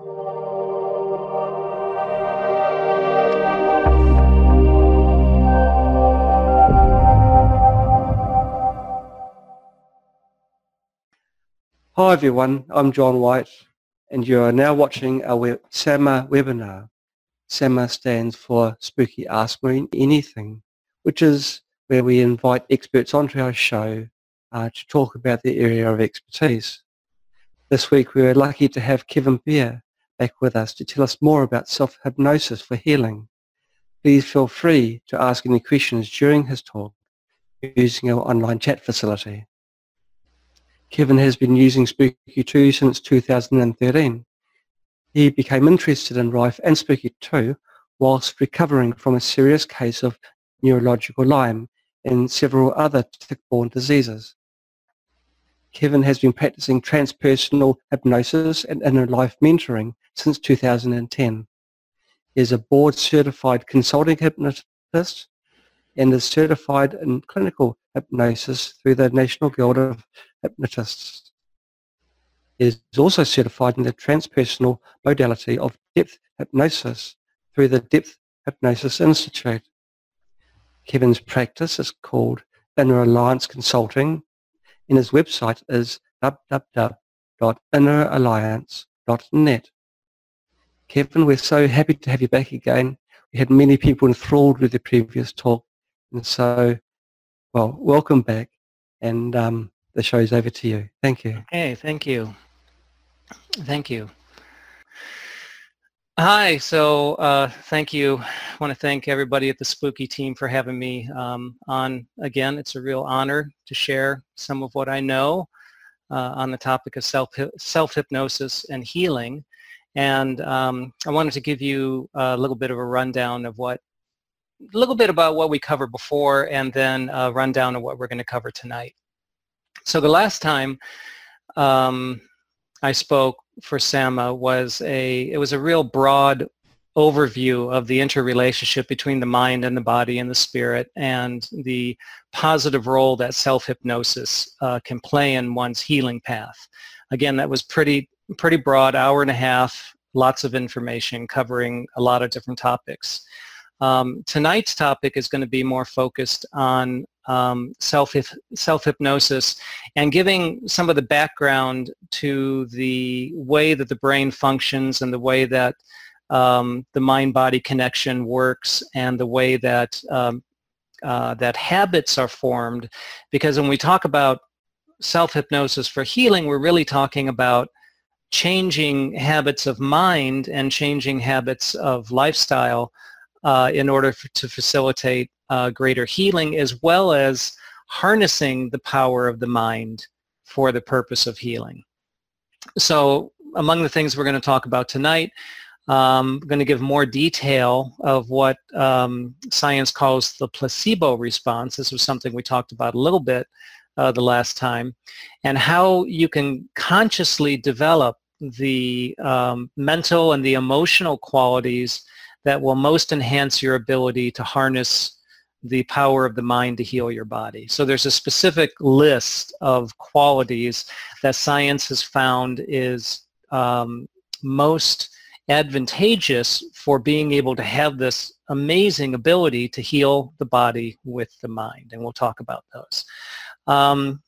Hi everyone, I'm John White and you are now watching our web SAMA webinar. SAMA stands for Spooky Ask Me Anything, which is where we invite experts onto our show uh, to talk about their area of expertise. This week we were lucky to have Kevin Beer back with us to tell us more about self-hypnosis for healing. Please feel free to ask any questions during his talk using our online chat facility. Kevin has been using Spooky 2 since 2013. He became interested in Rife and Spooky 2 whilst recovering from a serious case of neurological Lyme and several other tick-borne diseases. Kevin has been practicing transpersonal hypnosis and inner life mentoring since 2010. He is a board-certified consulting hypnotist and is certified in clinical hypnosis through the National Guild of Hypnotists. He is also certified in the transpersonal modality of depth hypnosis through the Depth Hypnosis Institute. Kevin's practice is called Inner Alliance Consulting and his website is www.inneralliance.net. Kevin, we're so happy to have you back again. We had many people enthralled with the previous talk and so, well, welcome back and um, the is over to you. Thank you. Okay, thank you. Thank you. Hi, so uh, thank you. I want to thank everybody at the Spooky team for having me um, on again. It's a real honor to share some of what I know uh, on the topic of self self-hypnosis and healing. And um, I wanted to give you a little bit of a rundown of what, a little bit about what we covered before and then a rundown of what we're going to cover tonight. So the last time um, I spoke for SAMA was a, it was a real broad overview of the interrelationship between the mind and the body and the spirit and the positive role that self-hypnosis uh, can play in one's healing path. Again, that was pretty, pretty broad, hour and a half, lots of information covering a lot of different topics. Um, tonight's topic is going to be more focused on um, self self-hypnosis and giving some of the background to the way that the brain functions and the way that um, the mind-body connection works and the way that um, uh, that habits are formed. Because when we talk about self-hypnosis for healing we're really talking about changing habits of mind and changing habits of lifestyle uh, in order for, to facilitate uh, greater healing as well as harnessing the power of the mind for the purpose of healing. So among the things we're going to talk about tonight, um, I'm going to give more detail of what um, science calls the placebo response. This was something we talked about a little bit uh, the last time, and how you can consciously develop the um, mental and the emotional qualities that will most enhance your ability to harness the power of the mind to heal your body. So there's a specific list of qualities that science has found is um, most advantageous for being able to have this amazing ability to heal the body with the mind. And we'll talk about those. Um,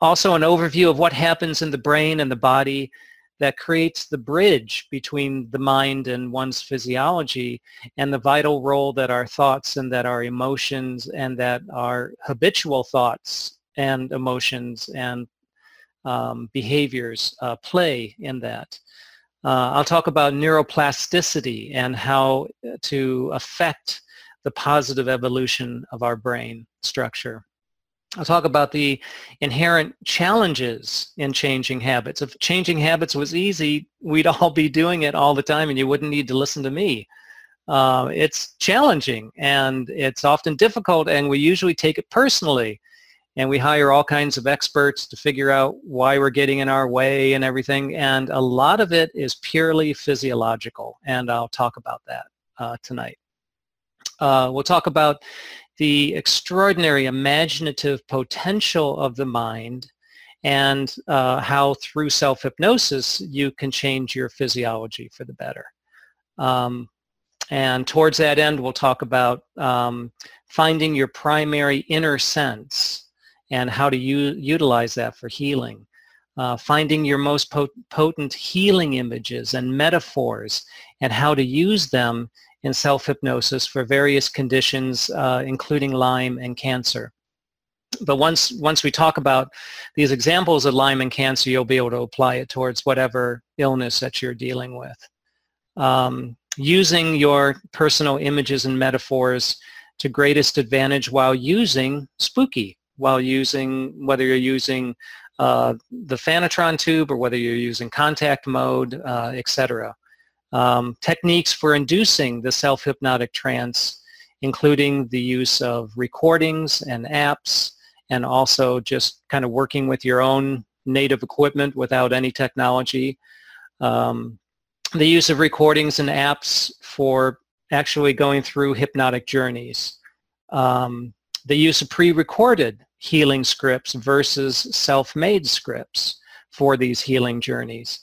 also an overview of what happens in the brain and the body that creates the bridge between the mind and one's physiology and the vital role that our thoughts and that our emotions and that our habitual thoughts and emotions and um, behaviors uh, play in that. Uh, I'll talk about neuroplasticity and how to affect the positive evolution of our brain structure. I'll talk about the inherent challenges in changing habits. If changing habits was easy, we'd all be doing it all the time and you wouldn't need to listen to me. Uh, it's challenging and it's often difficult and we usually take it personally and we hire all kinds of experts to figure out why we're getting in our way and everything and a lot of it is purely physiological and I'll talk about that uh, tonight. Uh, we'll talk about the extraordinary imaginative potential of the mind and uh, how through self-hypnosis you can change your physiology for the better. Um, and towards that end, we'll talk about um, finding your primary inner sense and how to utilize that for healing. Uh, finding your most pot potent healing images and metaphors and how to use them in self-hypnosis for various conditions, uh, including Lyme and cancer. But once, once we talk about these examples of Lyme and cancer, you'll be able to apply it towards whatever illness that you're dealing with. Um, using your personal images and metaphors to greatest advantage while using Spooky, while using, whether you're using uh, the Phanotron tube or whether you're using contact mode, uh, etc. Um, techniques for inducing the self-hypnotic trance, including the use of recordings and apps, and also just kind of working with your own native equipment without any technology. Um, the use of recordings and apps for actually going through hypnotic journeys. Um, the use of pre-recorded healing scripts versus self-made scripts for these healing journeys.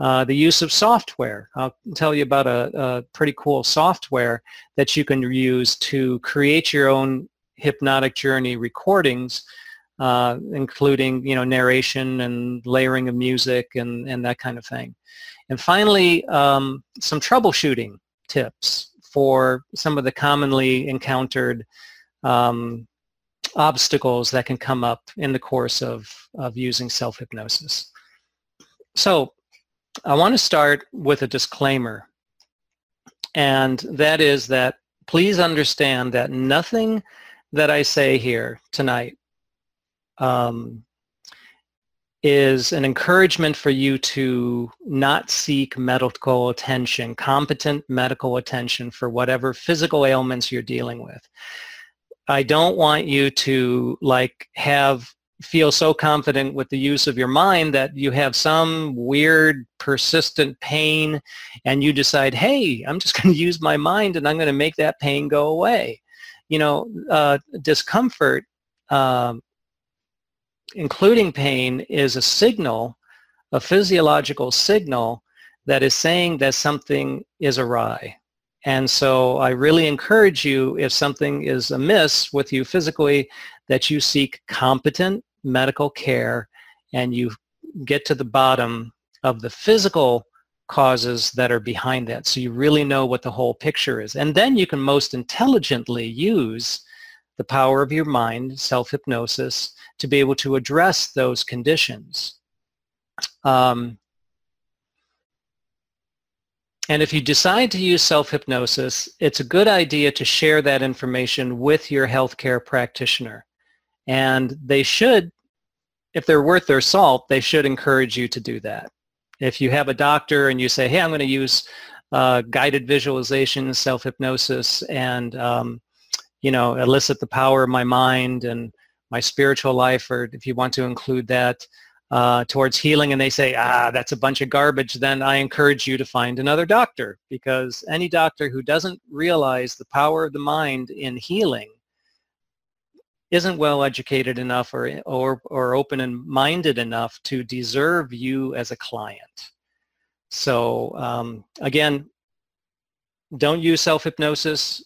Uh, the use of software. I'll tell you about a, a, pretty cool software that you can use to create your own hypnotic journey recordings, uh, including you know narration and layering of music and, and that kind of thing. And finally, um, some troubleshooting tips for some of the commonly encountered um, obstacles that can come up in the course of, of using self-hypnosis. So I want to start with a disclaimer, and that is that please understand that nothing that I say here tonight um, is an encouragement for you to not seek medical attention, competent medical attention for whatever physical ailments you're dealing with. I don't want you to like have feel so confident with the use of your mind that you have some weird persistent pain and you decide, hey, I'm just going to use my mind and I'm going to make that pain go away. You know, uh, discomfort um, including pain, is a signal, a physiological signal that is saying that something is awry. And so I really encourage you, if something is amiss with you physically, that you seek competent medical care and you get to the bottom of the physical causes that are behind that so you really know what the whole picture is. And then you can most intelligently use the power of your mind, self-hypnosis, to be able to address those conditions. Um, and if you decide to use self-hypnosis, it's a good idea to share that information with your healthcare practitioner. And they should, if they're worth their salt, they should encourage you to do that. If you have a doctor and you say, hey, I'm going to use uh, guided visualization, self-hypnosis, and um, you know, elicit the power of my mind and my spiritual life, or if you want to include that, uh, towards healing and they say, ah, that's a bunch of garbage, then I encourage you to find another doctor because any doctor who doesn't realize the power of the mind in healing isn't well educated enough or, or, or open and minded enough to deserve you as a client. So um, again, don't use self-hypnosis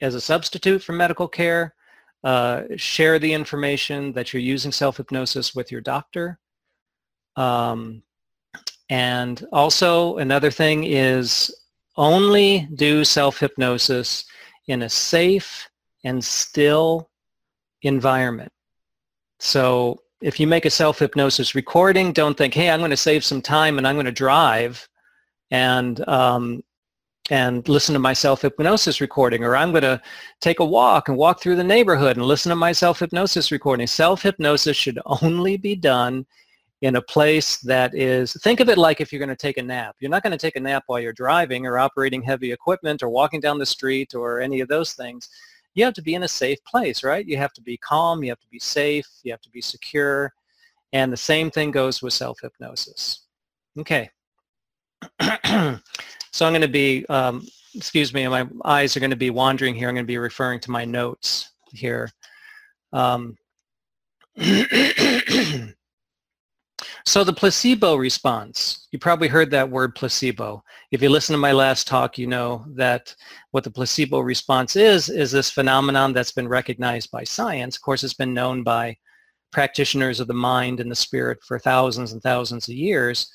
as a substitute for medical care. Uh, share the information that you're using self-hypnosis with your doctor. Um, and also another thing is only do self-hypnosis in a safe and still environment. So if you make a self-hypnosis recording, don't think, hey, I'm going to save some time and I'm going to drive and um, and listen to my self-hypnosis recording or I'm going to take a walk and walk through the neighborhood and listen to my self-hypnosis recording. Self-hypnosis should only be done in a place that is, think of it like if you're going to take a nap. You're not going to take a nap while you're driving or operating heavy equipment or walking down the street or any of those things. You have to be in a safe place, right? You have to be calm, you have to be safe, you have to be secure, and the same thing goes with self-hypnosis. Okay. So I'm going to be, um, excuse me, my eyes are going to be wandering here. I'm going to be referring to my notes here. Um, So the placebo response, you probably heard that word placebo. If you listen to my last talk, you know that what the placebo response is, is this phenomenon that's been recognized by science. Of course, it's been known by practitioners of the mind and the spirit for thousands and thousands of years,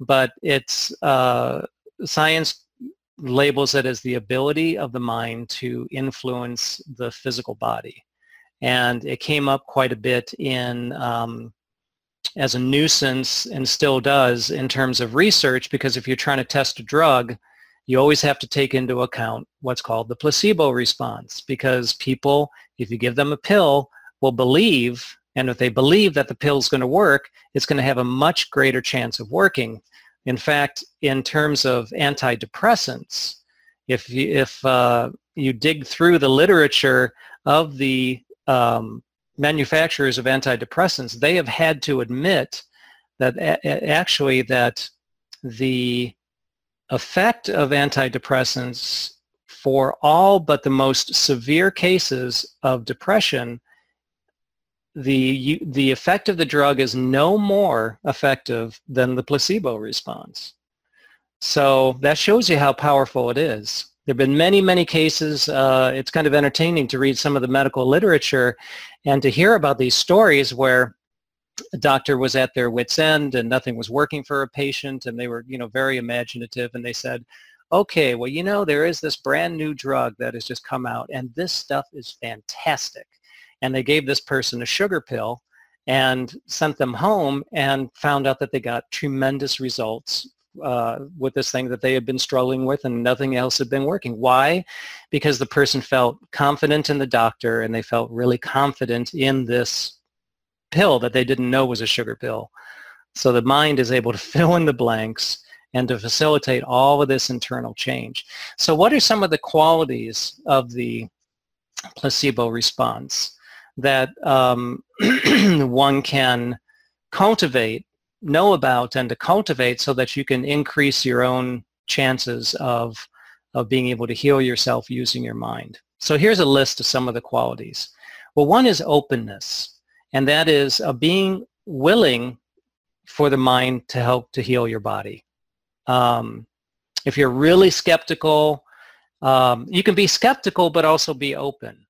but it's uh, science labels it as the ability of the mind to influence the physical body. And it came up quite a bit in um, as a nuisance and still does in terms of research because if you're trying to test a drug, you always have to take into account what's called the placebo response because people, if you give them a pill, will believe, and if they believe that the pill is going to work, it's going to have a much greater chance of working. In fact, in terms of antidepressants, if you, if uh, you dig through the literature of the um, manufacturers of antidepressants, they have had to admit that actually that the effect of antidepressants for all but the most severe cases of depression, the, the effect of the drug is no more effective than the placebo response. So that shows you how powerful it is. There have been many, many cases. Uh, it's kind of entertaining to read some of the medical literature and to hear about these stories where a doctor was at their wits end and nothing was working for a patient and they were, you know, very imaginative and they said, okay, well, you know, there is this brand new drug that has just come out and this stuff is fantastic. And they gave this person a sugar pill and sent them home and found out that they got tremendous results uh, with this thing that they had been struggling with and nothing else had been working. Why? Because the person felt confident in the doctor and they felt really confident in this pill that they didn't know was a sugar pill. So the mind is able to fill in the blanks and to facilitate all of this internal change. So what are some of the qualities of the placebo response that um, one can cultivate know about and to cultivate so that you can increase your own chances of, of being able to heal yourself using your mind. So here's a list of some of the qualities. Well, one is openness, and that is uh, being willing for the mind to help to heal your body. Um, if you're really skeptical, um, you can be skeptical but also be open.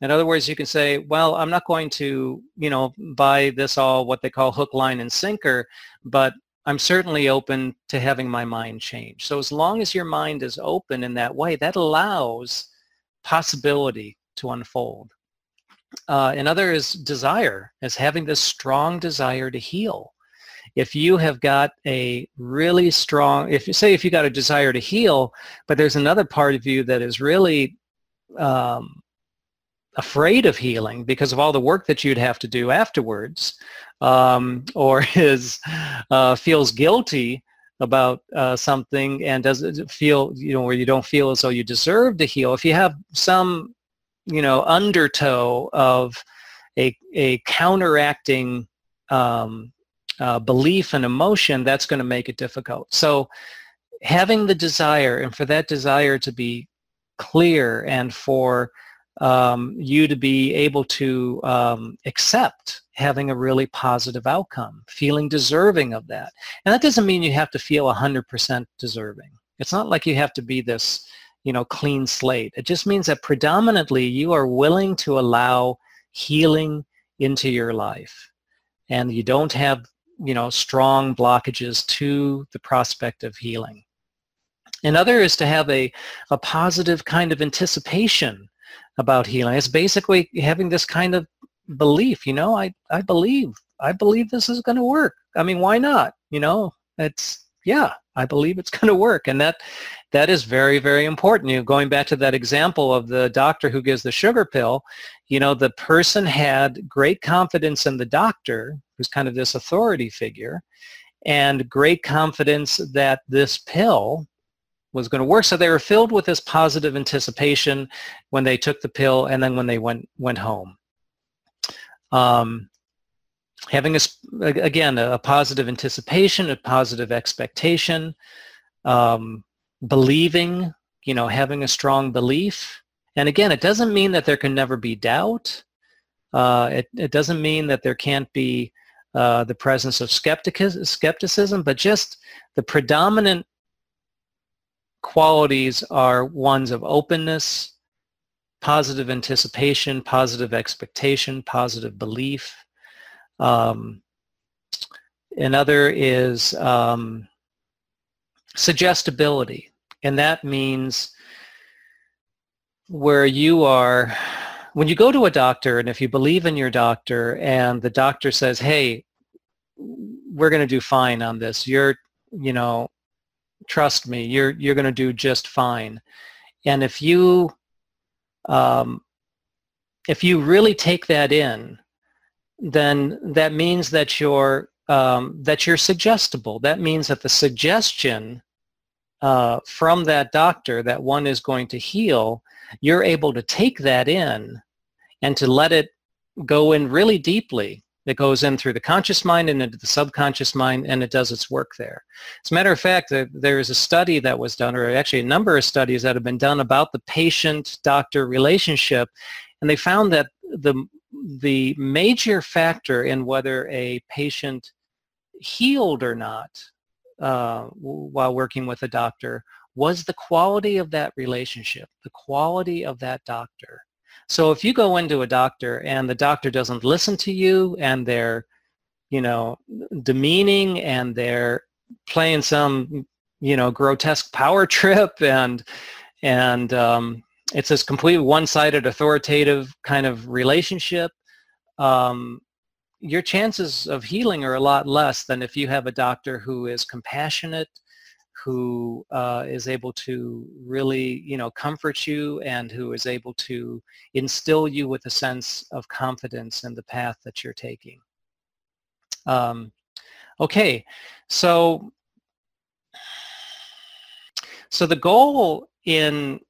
In other words, you can say, well, I'm not going to, you know, buy this all what they call hook, line, and sinker, but I'm certainly open to having my mind change. So as long as your mind is open in that way, that allows possibility to unfold. Uh, another is desire, is having this strong desire to heal. If you have got a really strong, if you say if you got a desire to heal, but there's another part of you that is really um, afraid of healing because of all the work that you'd have to do afterwards um, or is uh, feels guilty about uh, something and doesn't feel you know where you don't feel as though you deserve to heal. If you have some you know undertow of a, a counteracting um, uh, belief and emotion that's going to make it difficult. So having the desire and for that desire to be clear and for um, you to be able to um, accept having a really positive outcome, feeling deserving of that. And that doesn't mean you have to feel 100% deserving. It's not like you have to be this, you know, clean slate. It just means that predominantly you are willing to allow healing into your life. And you don't have, you know, strong blockages to the prospect of healing. Another is to have a, a positive kind of anticipation about healing. It's basically having this kind of belief, you know, I, I believe, I believe this is going to work. I mean, why not? You know, it's, yeah, I believe it's going to work. And that, that is very, very important. You know, going back to that example of the doctor who gives the sugar pill, you know, the person had great confidence in the doctor, who's kind of this authority figure, and great confidence that this pill was going to work. So they were filled with this positive anticipation when they took the pill and then when they went went home. Um, having a again a, positive anticipation, a positive expectation, um, believing, you know, having a strong belief. And again, it doesn't mean that there can never be doubt. Uh, it, it doesn't mean that there can't be uh, the presence of skepticism, but just the predominant qualities are ones of openness, positive anticipation, positive expectation, positive belief. Um, another is um, suggestibility, and that means where you are when you go to a doctor and if you believe in your doctor and the doctor says, hey, we're going to do fine on this. You're, you know, trust me, you're, you're going to do just fine. And if you, um, if you really take that in, then that means that you're, um, that you're suggestible. That means that the suggestion uh, from that doctor that one is going to heal you're able to take that in and to let it go in really deeply. It goes in through the conscious mind and into the subconscious mind and it does its work there. As a matter of fact, there is a study that was done, or actually a number of studies that have been done about the patient-doctor relationship, and they found that the, the major factor in whether a patient healed or not uh, while working with a doctor was the quality of that relationship, the quality of that doctor. So if you go into a doctor and the doctor doesn't listen to you and they're, you know, demeaning and they're playing some, you know, grotesque power trip and, and um, it's this complete one-sided authoritative kind of relationship, um, your chances of healing are a lot less than if you have a doctor who is compassionate, who uh, is able to really, you know, comfort you and who is able to instill you with a sense of confidence in the path that you're taking. Um, okay, so so the goal in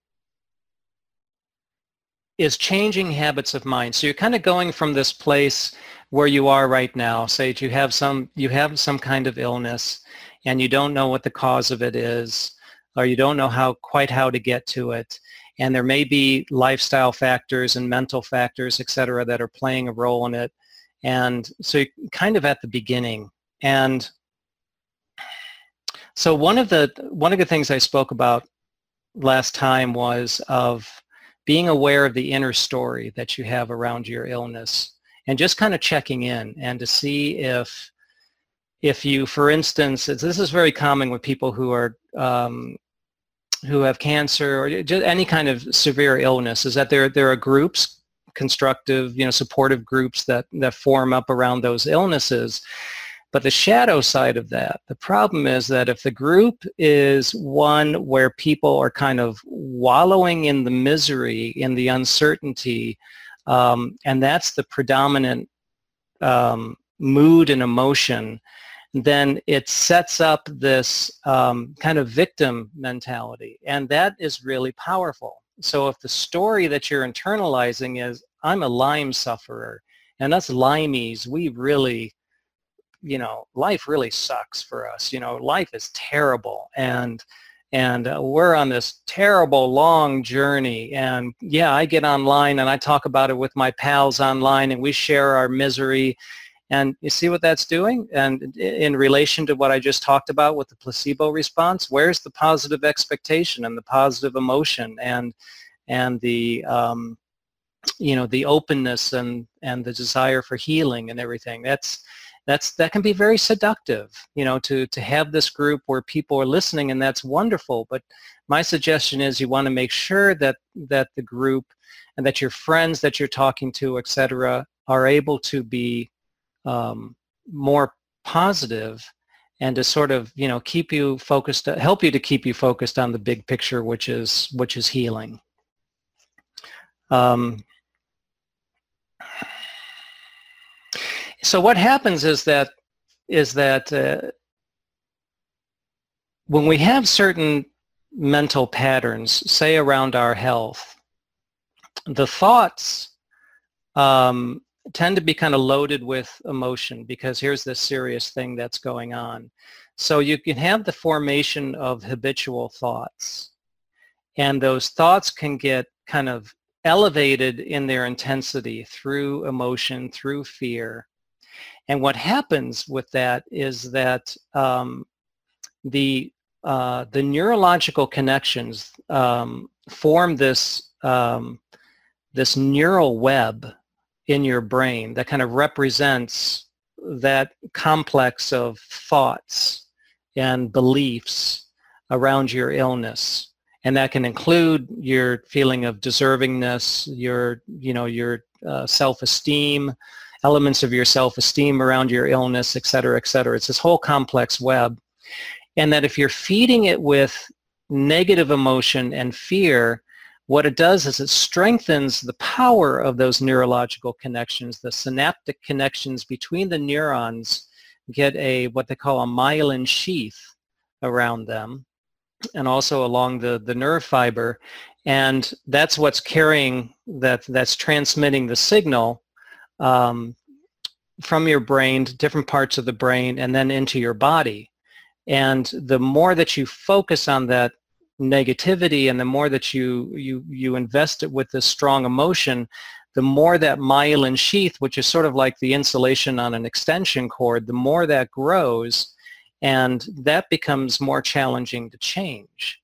is changing habits of mind. So you're kind of going from this place where you are right now. Say you have some you have some kind of illness and you don't know what the cause of it is or you don't know how quite how to get to it. And there may be lifestyle factors and mental factors et cetera that are playing a role in it. And so you're kind of at the beginning. And so one of the one of the things I spoke about last time was of being aware of the inner story that you have around your illness and just kind of checking in and to see if if you, for instance, this is very common with people who are um, who have cancer or just any kind of severe illness, is that there there are groups, constructive, you know, supportive groups that that form up around those illnesses. But the shadow side of that, the problem is that if the group is one where people are kind of wallowing in the misery, in the uncertainty, um, and that's the predominant um, mood and emotion, then it sets up this um, kind of victim mentality. And that is really powerful. So if the story that you're internalizing is, I'm a Lyme sufferer, and us Lymies, we really, you know, life really sucks for us. You know, life is terrible. And and uh, we're on this terrible long journey and yeah i get online and i talk about it with my pals online and we share our misery and you see what that's doing? And in relation to what I just talked about with the placebo response, where's the positive expectation and the positive emotion and and the um, you know the openness and and the desire for healing and everything. That's that's that can be very seductive, you know, to to have this group where people are listening, and that's wonderful. But my suggestion is you want to make sure that that the group and that your friends that you're talking to, etc., are able to be um, more positive and to sort of you know keep you focused help you to keep you focused on the big picture which is which is healing. Um, so what happens is that is that uh, when we have certain mental patterns say around our health the thoughts um, tend to be kind of loaded with emotion because here's this serious thing that's going on. So you can have the formation of habitual thoughts and those thoughts can get kind of elevated in their intensity through emotion, through fear. And what happens with that is that um, the uh, the neurological connections um, form this um, this neural web in your brain that kind of represents that complex of thoughts and beliefs around your illness. And that can include your feeling of deservingness your you know your uh, self-esteem elements of your self-esteem around your illness et cetera et cetera. It's this whole complex web. And that if you're feeding it with negative emotion and fear what it does is it strengthens the power of those neurological connections the synaptic connections between the neurons get a what they call a myelin sheath around them and also along the, the nerve fiber. And that's what's carrying, that, that's transmitting the signal um, from your brain to different parts of the brain and then into your body. And the more that you focus on that negativity and the more that you, you, you invest it with this strong emotion, the more that myelin sheath, which is sort of like the insulation on an extension cord, the more that grows, and that becomes more challenging to change.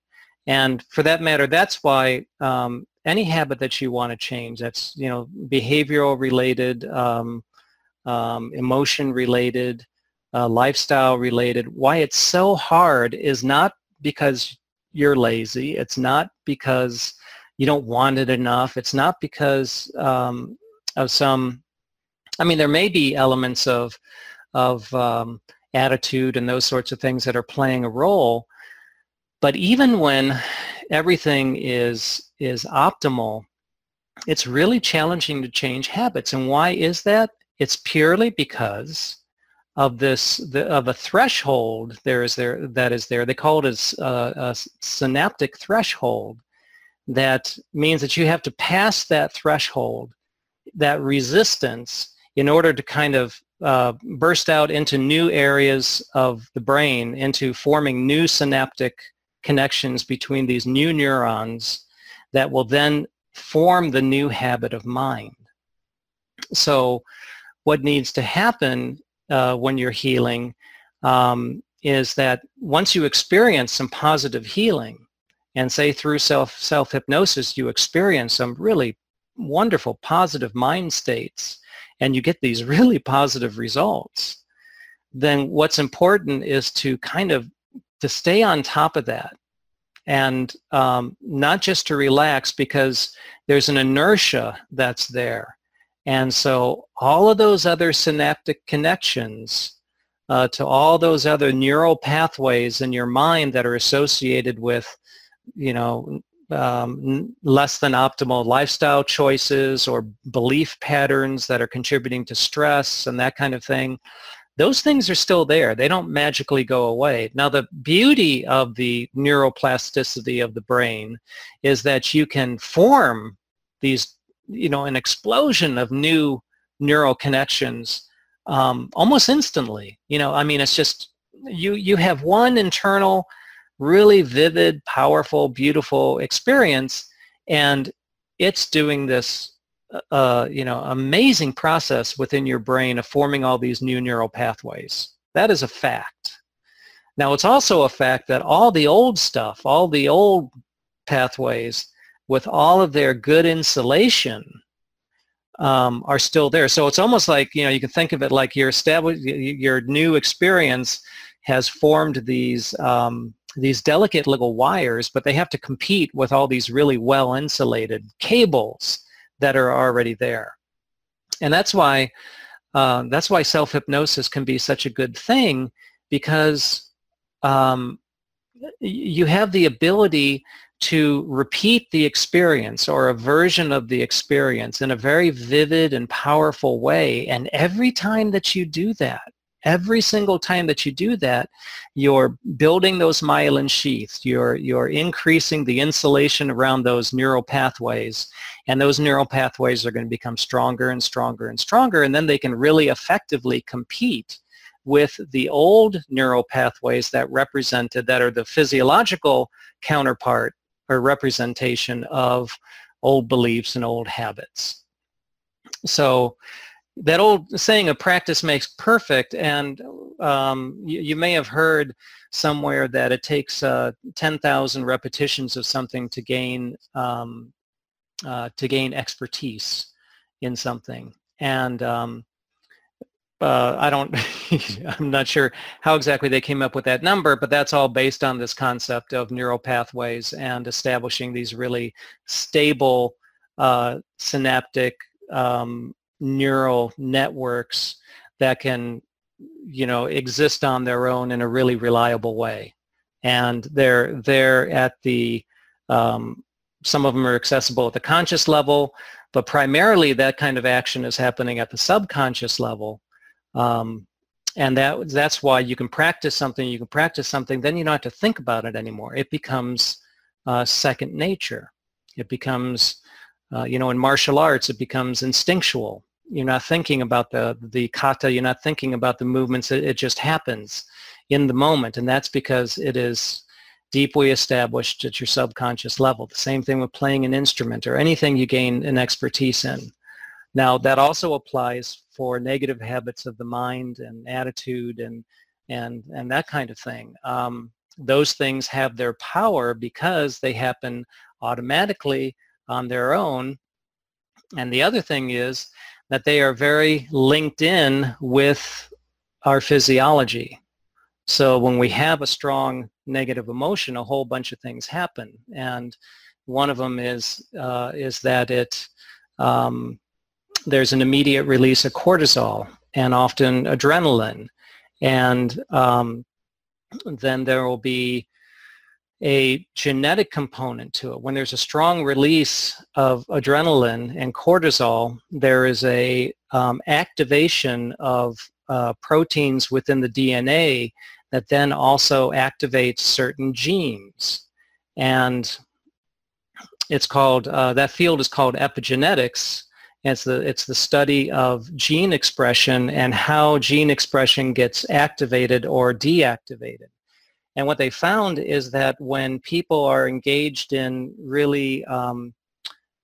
And for that matter, that's why um, any habit that you want to change, that's you know behavioral related, um, um, emotion related, uh, lifestyle related, why it's so hard is not because you're lazy. It's not because you don't want it enough. It's not because um, of some, I mean, there may be elements of, of um, attitude and those sorts of things that are playing a role. But even when everything is, is optimal, it's really challenging to change habits. And why is that? It's purely because of this the, of a threshold there is there that is there. They call it a, a synaptic threshold. That means that you have to pass that threshold, that resistance, in order to kind of uh, burst out into new areas of the brain, into forming new synaptic connections between these new neurons that will then form the new habit of mind. So what needs to happen uh, when you're healing um, is that once you experience some positive healing, and say through self self hypnosis you experience some really wonderful positive mind states and you get these really positive results, then what's important is to kind of to stay on top of that and um, not just to relax because there's an inertia that's there. And so all of those other synaptic connections uh, to all those other neural pathways in your mind that are associated with, you know, um, less than optimal lifestyle choices or belief patterns that are contributing to stress and that kind of thing, those things are still there. They don't magically go away. Now, the beauty of the neuroplasticity of the brain is that you can form these, you know, an explosion of new neural connections um, almost instantly. You know, I mean, it's just, you, you have one internal really vivid, powerful, beautiful experience, and it's doing this uh, uh, you know, amazing process within your brain of forming all these new neural pathways. That is a fact. Now, it's also a fact that all the old stuff, all the old pathways, with all of their good insulation, um, are still there. So it's almost like, you know, you can think of it like your established, your new experience has formed these um, these delicate little wires, but they have to compete with all these really well insulated cables that are already there. And that's why uh, that's why self-hypnosis can be such a good thing because um, you have the ability to repeat the experience or a version of the experience in a very vivid and powerful way. And every time that you do that, every single time that you do that, you're building those myelin sheaths. You're, you're increasing the insulation around those neural pathways. And those neural pathways are going to become stronger and stronger and stronger. And then they can really effectively compete with the old neural pathways that represented, that are the physiological counterpart or representation of old beliefs and old habits. So that old saying of practice makes perfect, and um, you, you, may have heard somewhere that it takes uh, 10,000 repetitions of something to gain um, uh, to gain expertise in something. And um, uh, I don't, I'm not sure how exactly they came up with that number, but that's all based on this concept of neural pathways and establishing these really stable uh, synaptic um, neural networks that can, you know, exist on their own in a really reliable way. And they're, they're at the, um, some of them are accessible at the conscious level, but primarily that kind of action is happening at the subconscious level. Um, and that, that's why you can practice something, you can practice something, then you don't have to think about it anymore. It becomes uh, second nature. It becomes, uh, you know, in martial arts, it becomes instinctual. You're not thinking about the, the kata, you're not thinking about the movements, it, it just happens in the moment. And that's because it is deeply established at your subconscious level. The same thing with playing an instrument or anything you gain an expertise in. Now that also applies for negative habits of the mind and attitude and and and that kind of thing. Um, those things have their power because they happen automatically on their own. And the other thing is that they are very linked in with our physiology. So when we have a strong negative emotion, a whole bunch of things happen. And one of them is, uh, is that it, um, there's an immediate release of cortisol and often adrenaline. And um, then there will be a genetic component to it. When there's a strong release of adrenaline and cortisol, there is a um, activation of uh, proteins within the DNA that then also activates certain genes. And it's called, uh, that field is called epigenetics. It's the, it's the study of gene expression and how gene expression gets activated or deactivated. And what they found is that when people are engaged in really, um,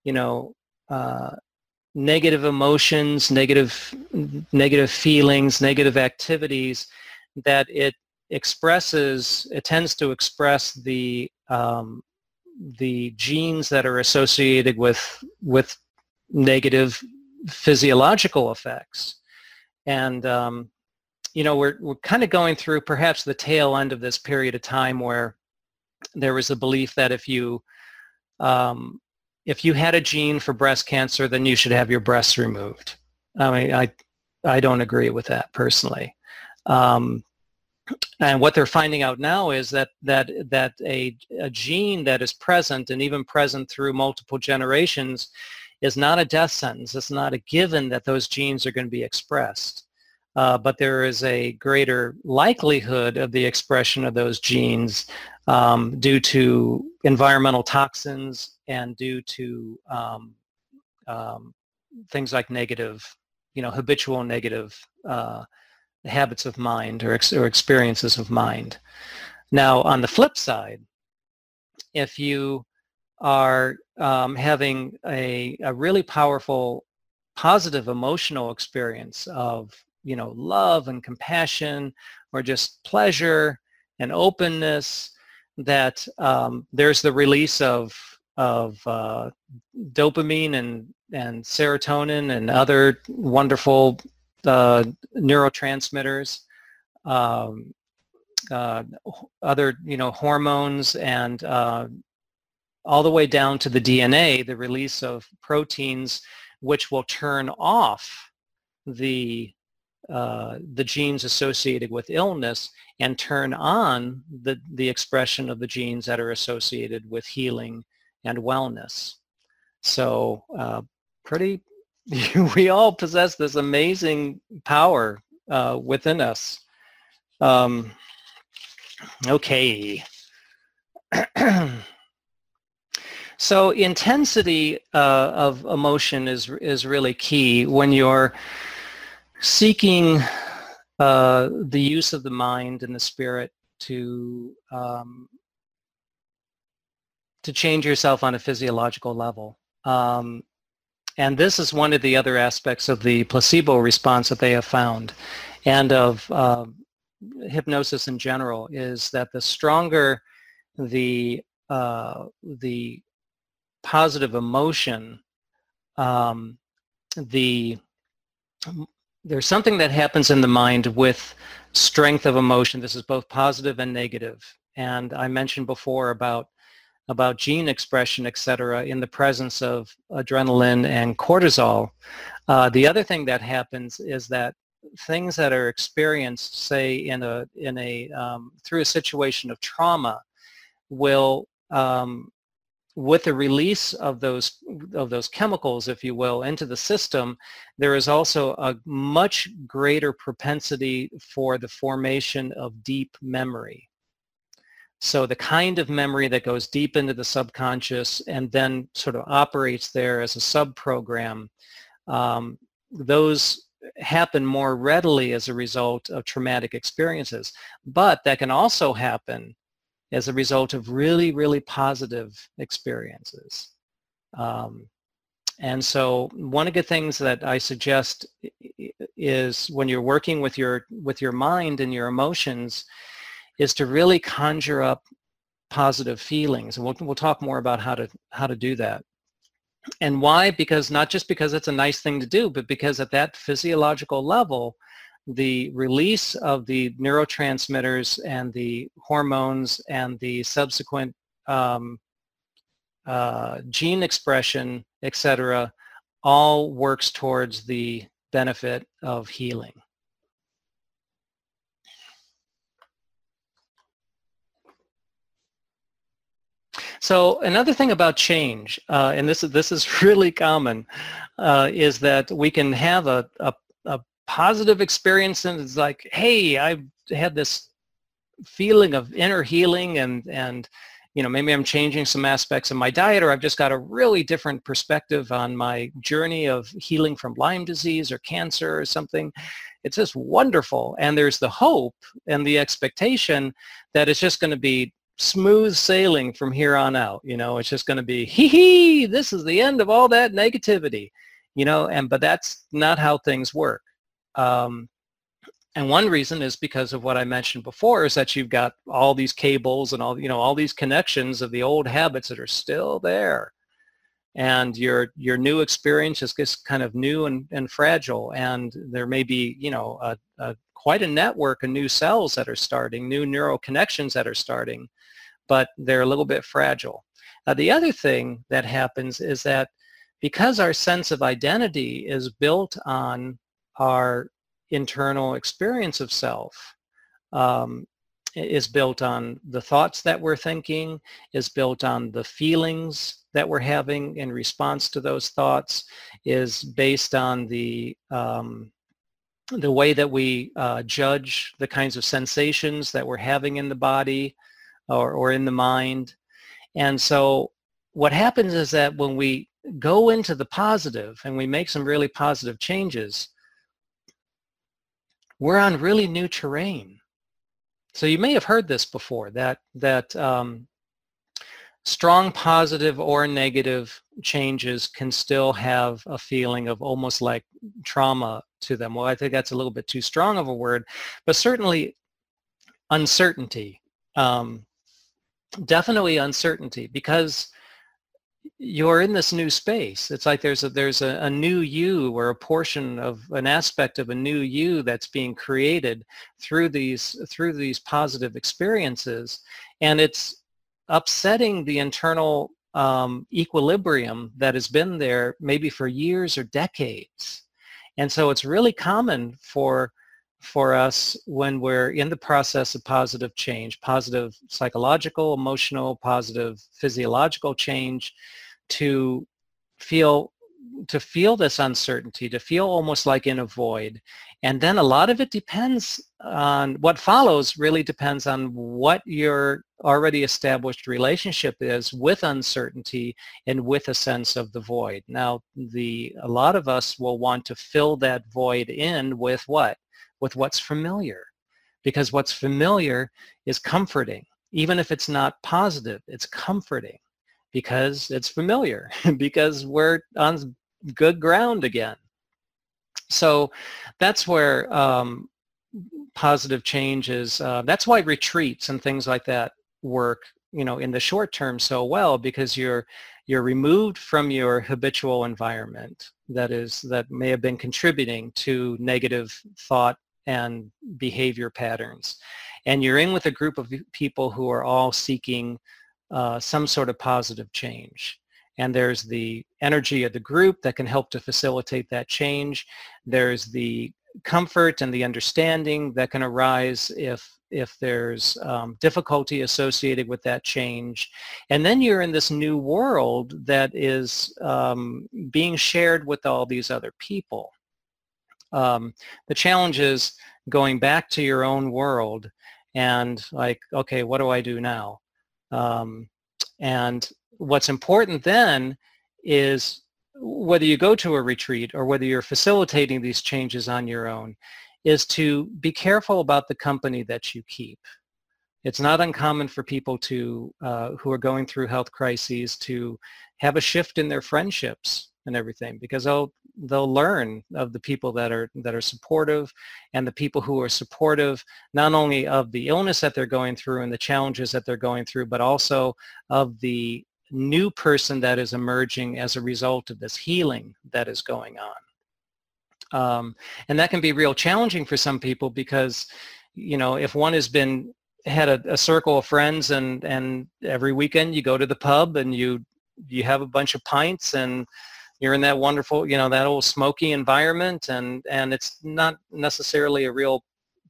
you know, uh, negative emotions, negative, negative feelings, negative activities, that it expresses, it tends to express the um, the genes that are associated with with negative physiological effects. And um, you know, we're we're kind of going through perhaps the tail end of this period of time where there was a belief that if you um, if you had a gene for breast cancer, then you should have your breasts removed. I mean, I I don't agree with that personally. Um, and what they're finding out now is that that that a, a gene that is present and even present through multiple generations is not a death sentence. It's not a given that those genes are going to be expressed. Uh, but there is a greater likelihood of the expression of those genes um, due to environmental toxins and due to um, um, things like negative, you know, habitual negative uh, habits of mind or, ex or experiences of mind. Now, on the flip side, if you are um, having a, a really powerful positive emotional experience of you know love and compassion or just pleasure and openness that um, there's the release of of uh, dopamine and and serotonin and other wonderful uh, neurotransmitters, um, uh, other you know hormones, and uh, all the way down to the DNA, the release of proteins which will turn off the uh, the genes associated with illness and turn on the, the expression of the genes that are associated with healing and wellness. So uh, pretty we all possess this amazing power uh, within us. Um, okay. so intensity uh, of emotion is is really key when you're seeking uh, the use of the mind and the spirit to um, to change yourself on a physiological level. Um, and this is one of the other aspects of the placebo response that they have found and of uh, hypnosis in general is that the stronger the uh, the positive emotion, um, the there's something that happens in the mind with strength of emotion. This is both positive and negative. And I mentioned before about about gene expression, et cetera, in the presence of adrenaline and cortisol. Uh, the other thing that happens is that things that are experienced, say, in a in a um, through a situation of trauma, will um, with the release of those of those chemicals, if you will, into the system, there is also a much greater propensity for the formation of deep memory. So the kind of memory that goes deep into the subconscious and then sort of operates there as a subprogram, um, those happen more readily as a result of traumatic experiences. But that can also happen as a result of really, really positive experiences. Um, and so one of the things that I suggest is when you're working with your with your mind and your emotions is to really conjure up positive feelings. And we'll, we'll talk more about how to how to do that. And why? Because not just because it's a nice thing to do, but because at that physiological level, the release of the neurotransmitters and the hormones and the subsequent um, uh, gene expression, etc., all works towards the benefit of healing. So another thing about change, uh, and this is this is really common, uh, is that we can have a, a, a positive experience and it's like, hey, I've had this feeling of inner healing and and you know maybe I'm changing some aspects of my diet or I've just got a really different perspective on my journey of healing from Lyme disease or cancer or something. It's just wonderful. And there's the hope and the expectation that it's just going to be smooth sailing from here on out. You know, it's just going to be, hee hee, this is the end of all that negativity. You know, and but that's not how things work. Um, and one reason is because of what I mentioned before is that you've got all these cables and all, you know, all these connections of the old habits that are still there. And your your new experience is just kind of new and, and fragile. And there may be, you know, a, a, quite a network of new cells that are starting, new neural connections that are starting, but they're a little bit fragile. Now, the other thing that happens is that because our sense of identity is built on our internal experience of self um, is built on the thoughts that we're thinking, is built on the feelings that we're having in response to those thoughts, is based on the um, the way that we uh, judge the kinds of sensations that we're having in the body or, or in the mind. And so what happens is that when we go into the positive and we make some really positive changes, we're on really new terrain. So you may have heard this before, that, that um, strong positive or negative changes can still have a feeling of almost like trauma to them. Well, I think that's a little bit too strong of a word, but certainly uncertainty. Um, definitely uncertainty because you're in this new space. It's like there's a there's a, a, new you or a portion of an aspect of a new you that's being created through these through these positive experiences, and it's upsetting the internal um, equilibrium that has been there maybe for years or decades. And so it's really common for for us when we're in the process of positive change, positive psychological, emotional, positive physiological change, to feel to feel this uncertainty, to feel almost like in a void. And then a lot of it depends on what follows really depends on what your already established relationship is with uncertainty and with a sense of the void. Now, the a lot of us will want to fill that void in with what? With what's familiar because what's familiar is comforting. Even if it's not positive, it's comforting because it's familiar, because we're on good ground again. So that's where um, positive change is. Uh, that's why retreats and things like that work, you know, in the short term so well because you're you're removed from your habitual environment that is that may have been contributing to negative thought and behavior patterns and you're in with a group of people who are all seeking uh, some sort of positive change and there's the energy of the group that can help to facilitate that change there's the comfort and the understanding that can arise if if there's um, difficulty associated with that change. And then you're in this new world that is um, being shared with all these other people. Um, the challenge is going back to your own world and like, okay, what do I do now? Um, and what's important then is whether you go to a retreat or whether you're facilitating these changes on your own, is to be careful about the company that you keep. It's not uncommon for people to uh, who are going through health crises to have a shift in their friendships and everything because they'll they'll learn of the people that are that are supportive and the people who are supportive not only of the illness that they're going through and the challenges that they're going through but also of the new person that is emerging as a result of this healing that is going on. Um, and that can be real challenging for some people because, you know, if one has been had a, a, circle of friends and and every weekend you go to the pub and you you have a bunch of pints and you're in that wonderful you know that old smoky environment and and it's not necessarily a real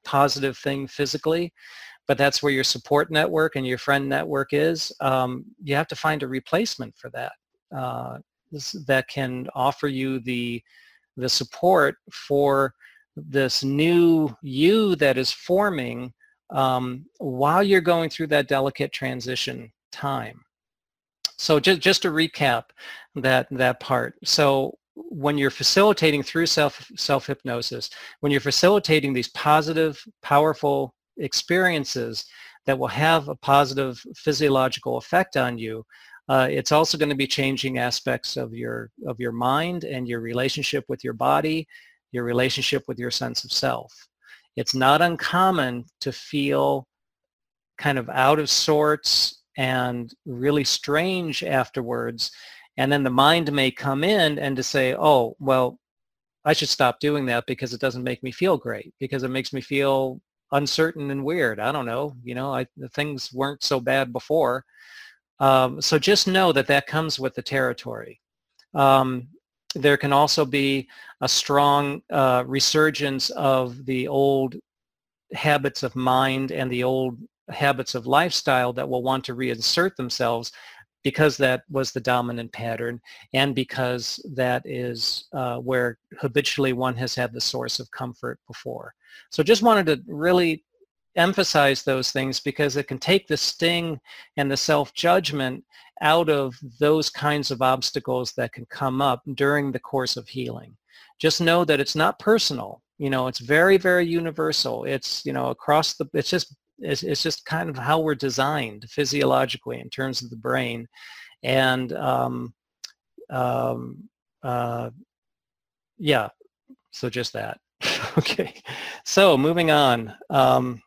positive thing physically but that's where your support network and your friend network is um, you have to find a replacement for that uh, that can offer you the the support for this new you that is forming um, while you're going through that delicate transition time. So just, just to recap that, that part. So when you're facilitating through self, self-hypnosis, when you're facilitating these positive, powerful experiences that will have a positive physiological effect on you, uh, it's also going to be changing aspects of your of your mind and your relationship with your body, your relationship with your sense of self. It's not uncommon to feel kind of out of sorts and really strange afterwards. And then the mind may come in and to say, oh, well, I should stop doing that because it doesn't make me feel great, because it makes me feel uncertain and weird. I don't know, you know, I, things weren't so bad before. Um, so just know that that comes with the territory. Um, there can also be a strong uh, resurgence of the old habits of mind and the old habits of lifestyle that will want to reinsert themselves because that was the dominant pattern and because that is uh, where habitually one has had the source of comfort before. So just wanted to really emphasize those things because it can take the sting and the self-judgment out of those kinds of obstacles that can come up during the course of healing. Just know that it's not personal. You know, it's very, very universal. It's, you know, across the, it's just, it's, it's just kind of how we're designed physiologically in terms of the brain. And, um, um, uh, yeah, so just that. okay, so moving on. Um,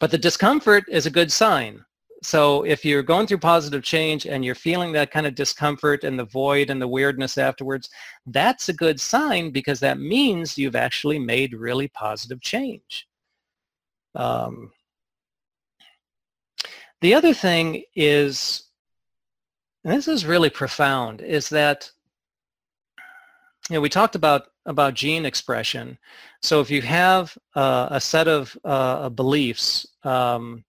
but the discomfort is a good sign. So if you're going through positive change and you're feeling that kind of discomfort and the void and the weirdness afterwards, that's a good sign because that means you've actually made really positive change. Um, the other thing is, and this is really profound, is that you know, we talked about about gene expression. So if you have uh, a set of uh, beliefs, um,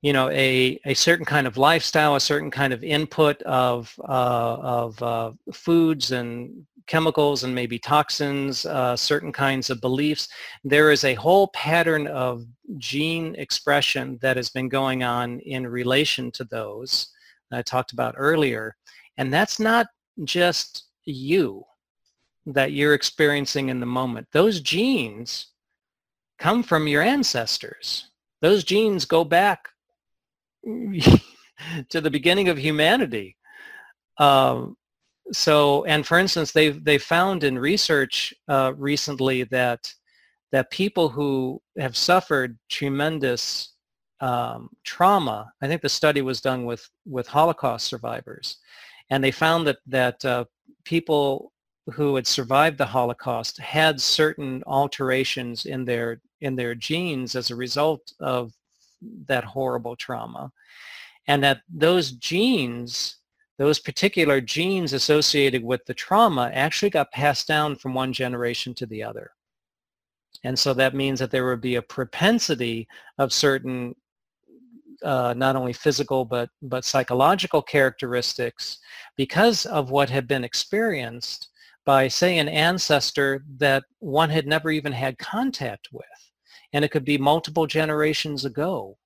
you know, a, a certain kind of lifestyle, a certain kind of input of, uh, of uh, foods and chemicals and maybe toxins, uh, certain kinds of beliefs, there is a whole pattern of gene expression that has been going on in relation to those I talked about earlier. And that's not just you that you're experiencing in the moment. Those genes come from your ancestors. Those genes go back to the beginning of humanity. Um, so, and for instance, they've, they found in research uh, recently that, that people who have suffered tremendous um, trauma, I think the study was done with, with Holocaust survivors, and they found that, that uh, people who had survived the Holocaust had certain alterations in their, in their genes as a result of that horrible trauma. And that those genes those particular genes associated with the trauma actually got passed down from one generation to the other. And so that means that there would be a propensity of certain uh, not only physical but, but psychological characteristics because of what had been experienced by, say, an ancestor that one had never even had contact with. And it could be multiple generations ago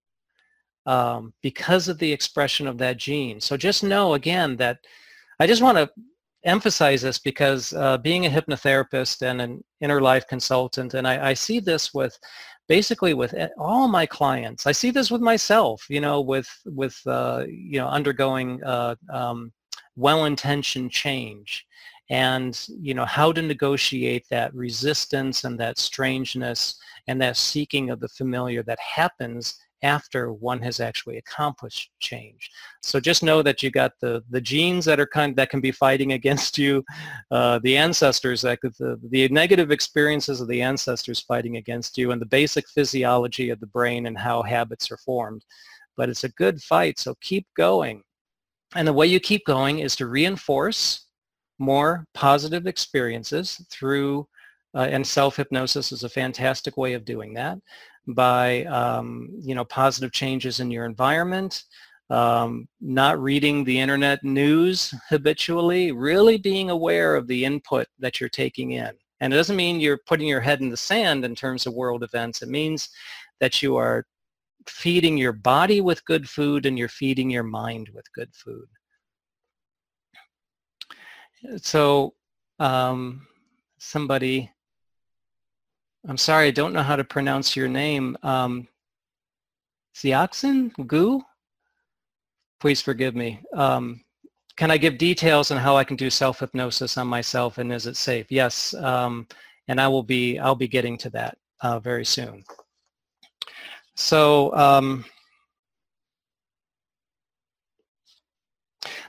um, because of the expression of that gene. So just know again that I just want to emphasize this because uh, being a hypnotherapist and an inner life consultant, and I, I, see this with basically with all my clients. I see this with myself, you know, with with uh, you know undergoing uh, um, well-intentioned change and you know how to negotiate that resistance and that strangeness and that seeking of the familiar that happens after one has actually accomplished change. So just know that you got the, the genes that are kind that can be fighting against you, uh, the ancestors that could, the, the negative experiences of the ancestors fighting against you, and the basic physiology of the brain and how habits are formed. But it's a good fight, so keep going. And the way you keep going is to reinforce more positive experiences through uh, and self-hypnosis is a fantastic way of doing that by um, you know positive changes in your environment, um, not reading the internet news habitually, really being aware of the input that you're taking in. And it doesn't mean you're putting your head in the sand in terms of world events. It means that you are feeding your body with good food and you're feeding your mind with good food. So um, somebody I'm sorry, I don't know how to pronounce your name. Um, Xiaxin Gu? Please forgive me. Um, can I give details on how I can do self-hypnosis on myself and is it safe? Yes, um, and I will be, I'll be getting to that uh, very soon. So um,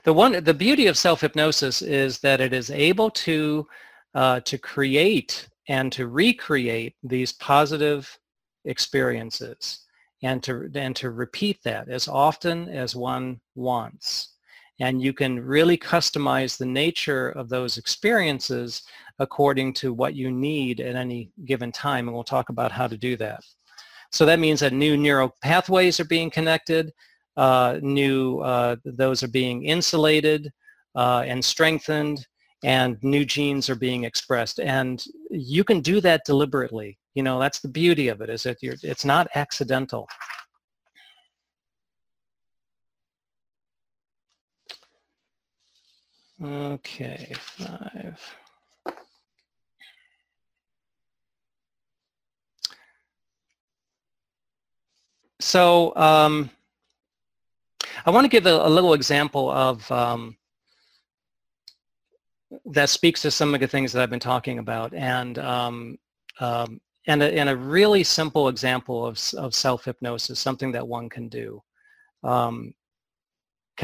the one, the beauty of self-hypnosis is that it is able to, uh, to create and to recreate these positive experiences and to, and to repeat that as often as one wants. And you can really customize the nature of those experiences according to what you need at any given time. And we'll talk about how to do that. So that means that new neural pathways are being connected, uh, new, uh, those are being insulated uh, and strengthened, and new genes are being expressed. And you can do that deliberately. You know, that's the beauty of it, is that you're, it's not accidental. Okay, five. So um, I want to give a, a little example of um, that speaks to some of the things that I've been talking about. And um, um, and, a, and a really simple example of, of self-hypnosis, something that one can do. Because um,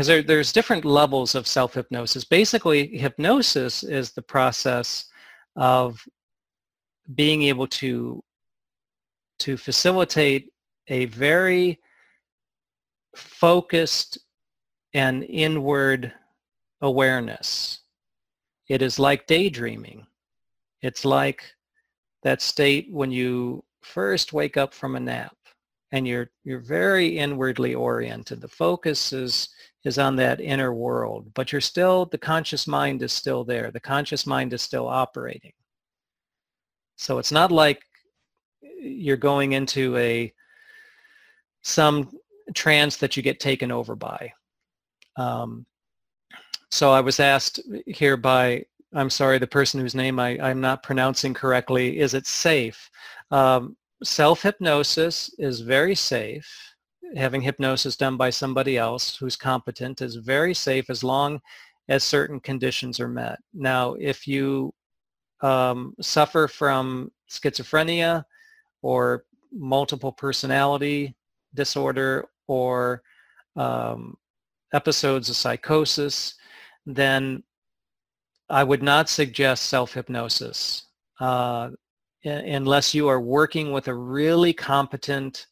there, there's different levels of self-hypnosis. Basically, hypnosis is the process of being able to, to facilitate a very focused and inward awareness it is like daydreaming. It's like that state when you first wake up from a nap and you're you're very inwardly oriented. The focus is is on that inner world, but you're still the conscious mind is still there. The conscious mind is still operating. So it's not like you're going into a some trance that you get taken over by. Um, so I was asked here by, I'm sorry, the person whose name I, I'm not pronouncing correctly, is it safe? Um, self-hypnosis is very safe. Having hypnosis done by somebody else who's competent is very safe as long as certain conditions are met. Now, if you um, suffer from schizophrenia or multiple personality disorder or um, episodes of psychosis, then I would not suggest self-hypnosis uh, unless you are working with a really competent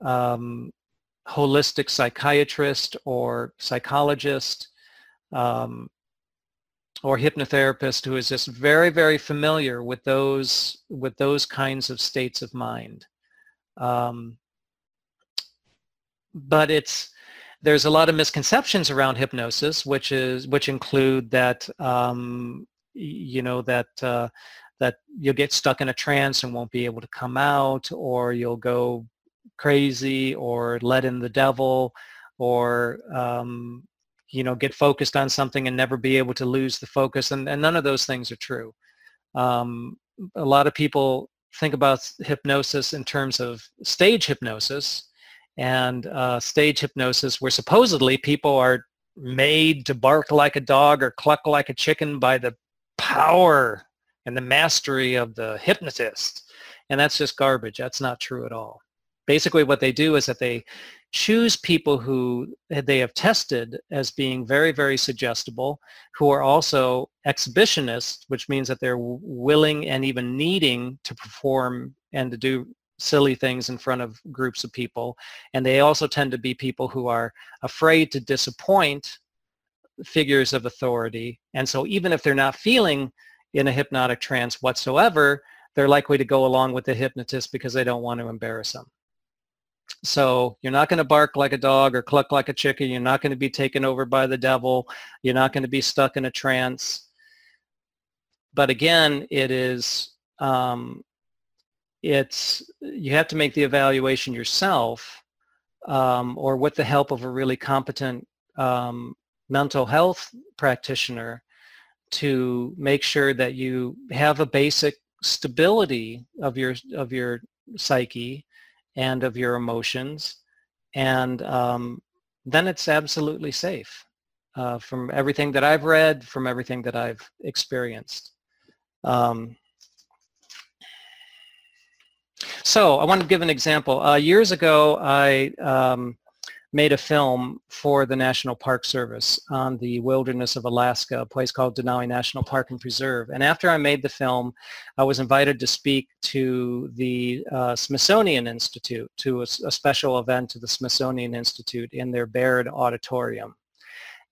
um, holistic psychiatrist or psychologist um, or hypnotherapist who is just very, very familiar with those with those kinds of states of mind. Um, but it's there's a lot of misconceptions around hypnosis, which is which include that um, you know that uh, that you'll get stuck in a trance and won't be able to come out, or you'll go crazy, or let in the devil, or um, you know get focused on something and never be able to lose the focus, and, and none of those things are true. Um, a lot of people think about hypnosis in terms of stage hypnosis, and uh, stage hypnosis where supposedly people are made to bark like a dog or cluck like a chicken by the power and the mastery of the hypnotist. And that's just garbage. That's not true at all. Basically what they do is that they choose people who they have tested as being very, very suggestible, who are also exhibitionists, which means that they're willing and even needing to perform and to do silly things in front of groups of people. And they also tend to be people who are afraid to disappoint figures of authority. And so even if they're not feeling in a hypnotic trance whatsoever, they're likely to go along with the hypnotist because they don't want to embarrass them. So you're not going to bark like a dog or cluck like a chicken. You're not going to be taken over by the devil. You're not going to be stuck in a trance. But again, it is um, it's you have to make the evaluation yourself um, or with the help of a really competent um, mental health practitioner to make sure that you have a basic stability of your of your psyche and of your emotions. And um, then it's absolutely safe uh, from everything that I've read from everything that I've experienced. Um, so I want to give an example. Uh, years ago, I um, made a film for the National Park Service on the wilderness of Alaska, a place called Denali National Park and Preserve. And after I made the film, I was invited to speak to the uh, Smithsonian Institute, to a, a, special event to the Smithsonian Institute in their Baird Auditorium.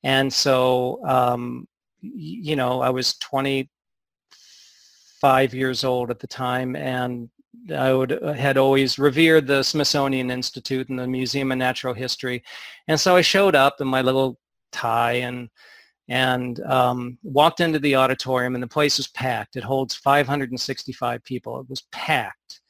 And so, um, you know, I was 25 years old at the time and I would, uh, had always revered the Smithsonian Institute and the Museum of Natural History. And so I showed up in my little tie and and um, walked into the auditorium and the place was packed. It holds 565 people. It was packed.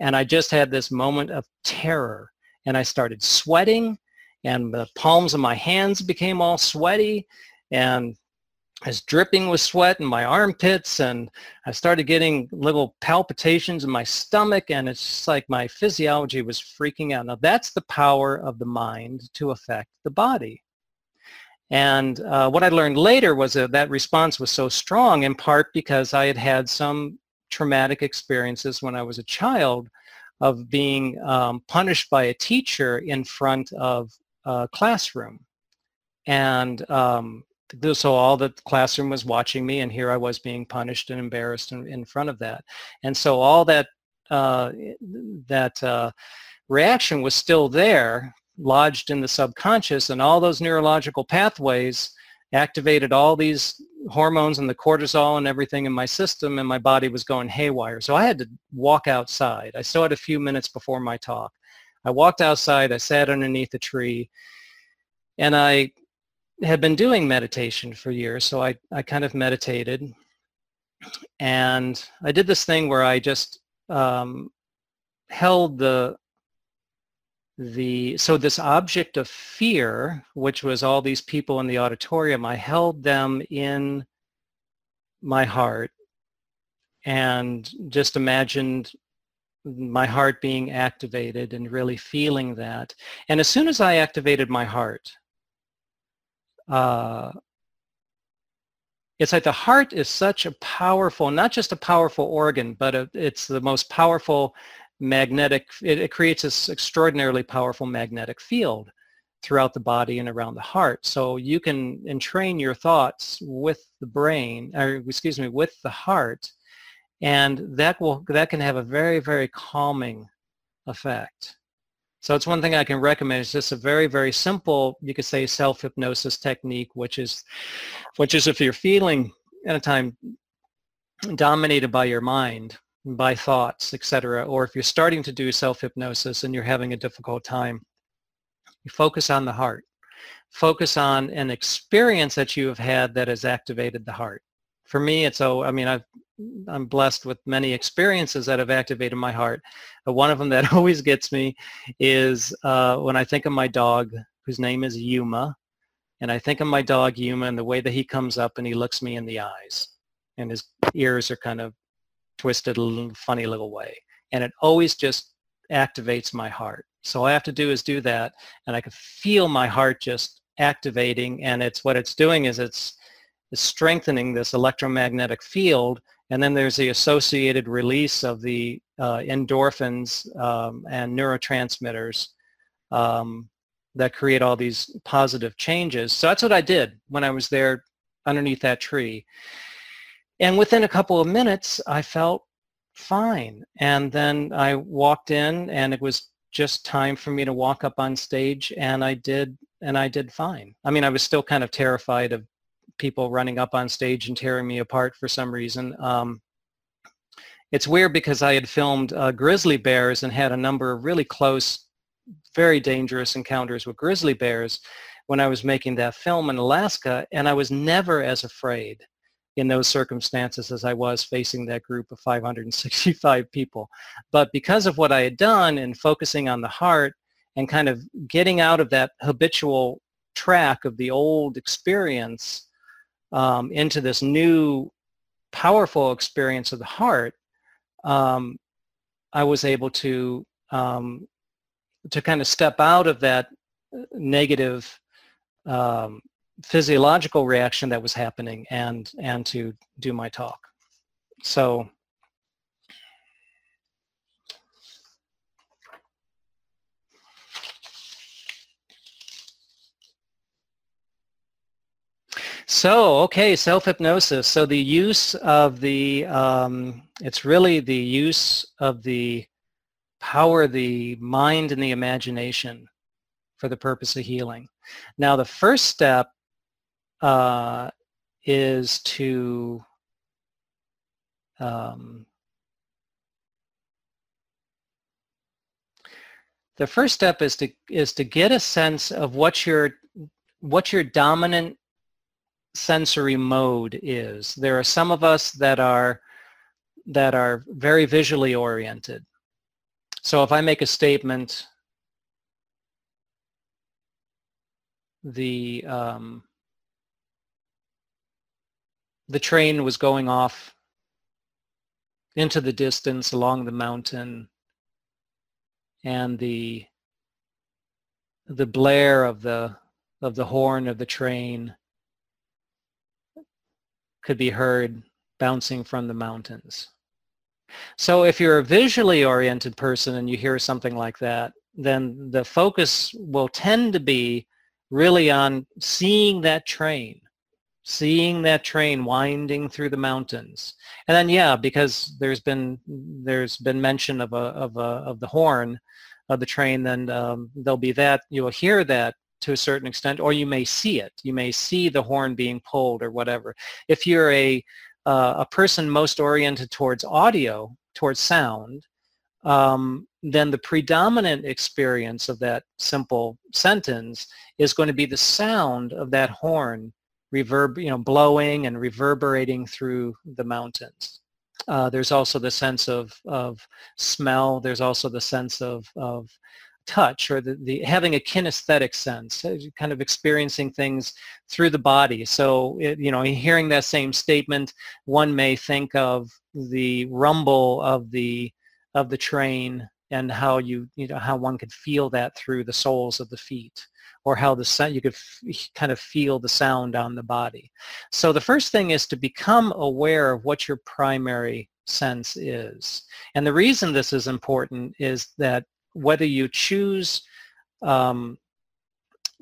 And I just had this moment of terror and I started sweating and the palms of my hands became all sweaty and I was dripping with sweat in my armpits and I started getting little palpitations in my stomach and it's just like my physiology was freaking out. Now that's the power of the mind to affect the body. And uh, what I learned later was that that response was so strong in part because I had had some traumatic experiences when I was a child of being um, punished by a teacher in front of a classroom. And um, so all the classroom was watching me and here I was being punished and embarrassed in, in front of that. And so all that, uh, that uh, reaction was still there, lodged in the subconscious and all those neurological pathways activated all these hormones and the cortisol and everything in my system and my body was going haywire. So I had to walk outside. I still had a few minutes before my talk. I walked outside, I sat underneath a tree, and I had been doing meditation for years, so I, I kind of meditated. And I did this thing where I just um, held the the so this object of fear, which was all these people in the auditorium, I held them in my heart and just imagined my heart being activated and really feeling that. And as soon as I activated my heart, uh, it's like the heart is such a powerful, not just a powerful organ, but a, it's the most powerful magnetic, it, it creates this extraordinarily powerful magnetic field throughout the body and around the heart. So you can entrain your thoughts with the brain, or excuse me, with the heart, and that will that can have a very very calming effect. So it's one thing I can recommend. It's just a very, very simple, you could say self-hypnosis technique, which is, which is if you're feeling at a time dominated by your mind, by thoughts, etc., or if you're starting to do self-hypnosis and you're having a difficult time, you focus on the heart. Focus on an experience that you have had that has activated the heart. For me, it's, oh, I mean, I've I'm blessed with many experiences that have activated my heart. But one of them that always gets me is uh, when I think of my dog, whose name is Yuma, and I think of my dog Yuma and the way that he comes up and he looks me in the eyes, and his ears are kind of twisted a little funny little way, and it always just activates my heart. So all I have to do is do that, and I can feel my heart just activating, and it's what it's doing is it's, it's strengthening this electromagnetic field and then there's the associated release of the uh, endorphins um, and neurotransmitters um, that create all these positive changes. So that's what I did when I was there underneath that tree. And within a couple of minutes, I felt fine. And then I walked in and it was just time for me to walk up on stage and I did and I did fine. I mean, I was still kind of terrified of people running up on stage and tearing me apart for some reason. Um, it's weird because I had filmed uh, grizzly bears and had a number of really close, very dangerous encounters with grizzly bears when I was making that film in Alaska, and I was never as afraid in those circumstances as I was facing that group of 565 people. But because of what I had done and focusing on the heart and kind of getting out of that habitual track of the old experience, um, into this new powerful experience of the heart, um, I was able to um, to kind of step out of that negative um, physiological reaction that was happening and and to do my talk. So So, okay, self-hypnosis. So the use of the, um, it's really the use of the power, the mind and the imagination for the purpose of healing. Now the first step uh, is to um, the first step is to is to get a sense of what your what your dominant sensory mode is. There are some of us that are that are very visually oriented. So if I make a statement, the um, the train was going off into the distance along the mountain and the the blare of the of the horn of the train could be heard bouncing from the mountains. So if you're a visually oriented person and you hear something like that, then the focus will tend to be really on seeing that train, seeing that train winding through the mountains. And then yeah, because there's been there's been mention of a of a of the horn of the train, then um, there'll be that you'll hear that to a certain extent, or you may see it. You may see the horn being pulled or whatever. If you're a, uh, a person most oriented towards audio, towards sound, um, then the predominant experience of that simple sentence is going to be the sound of that horn reverb, you know, blowing and reverberating through the mountains. Uh, there's also the sense of, of smell. There's also the sense of, of touch or the, the having a kinesthetic sense, kind of experiencing things through the body. So, it, you know, hearing that same statement, one may think of the rumble of the of the train and how you you know how one could feel that through the soles of the feet or how the sound you could f- kind of feel the sound on the body so the first thing is to become aware of what your primary sense is and the reason this is important is that whether you choose um,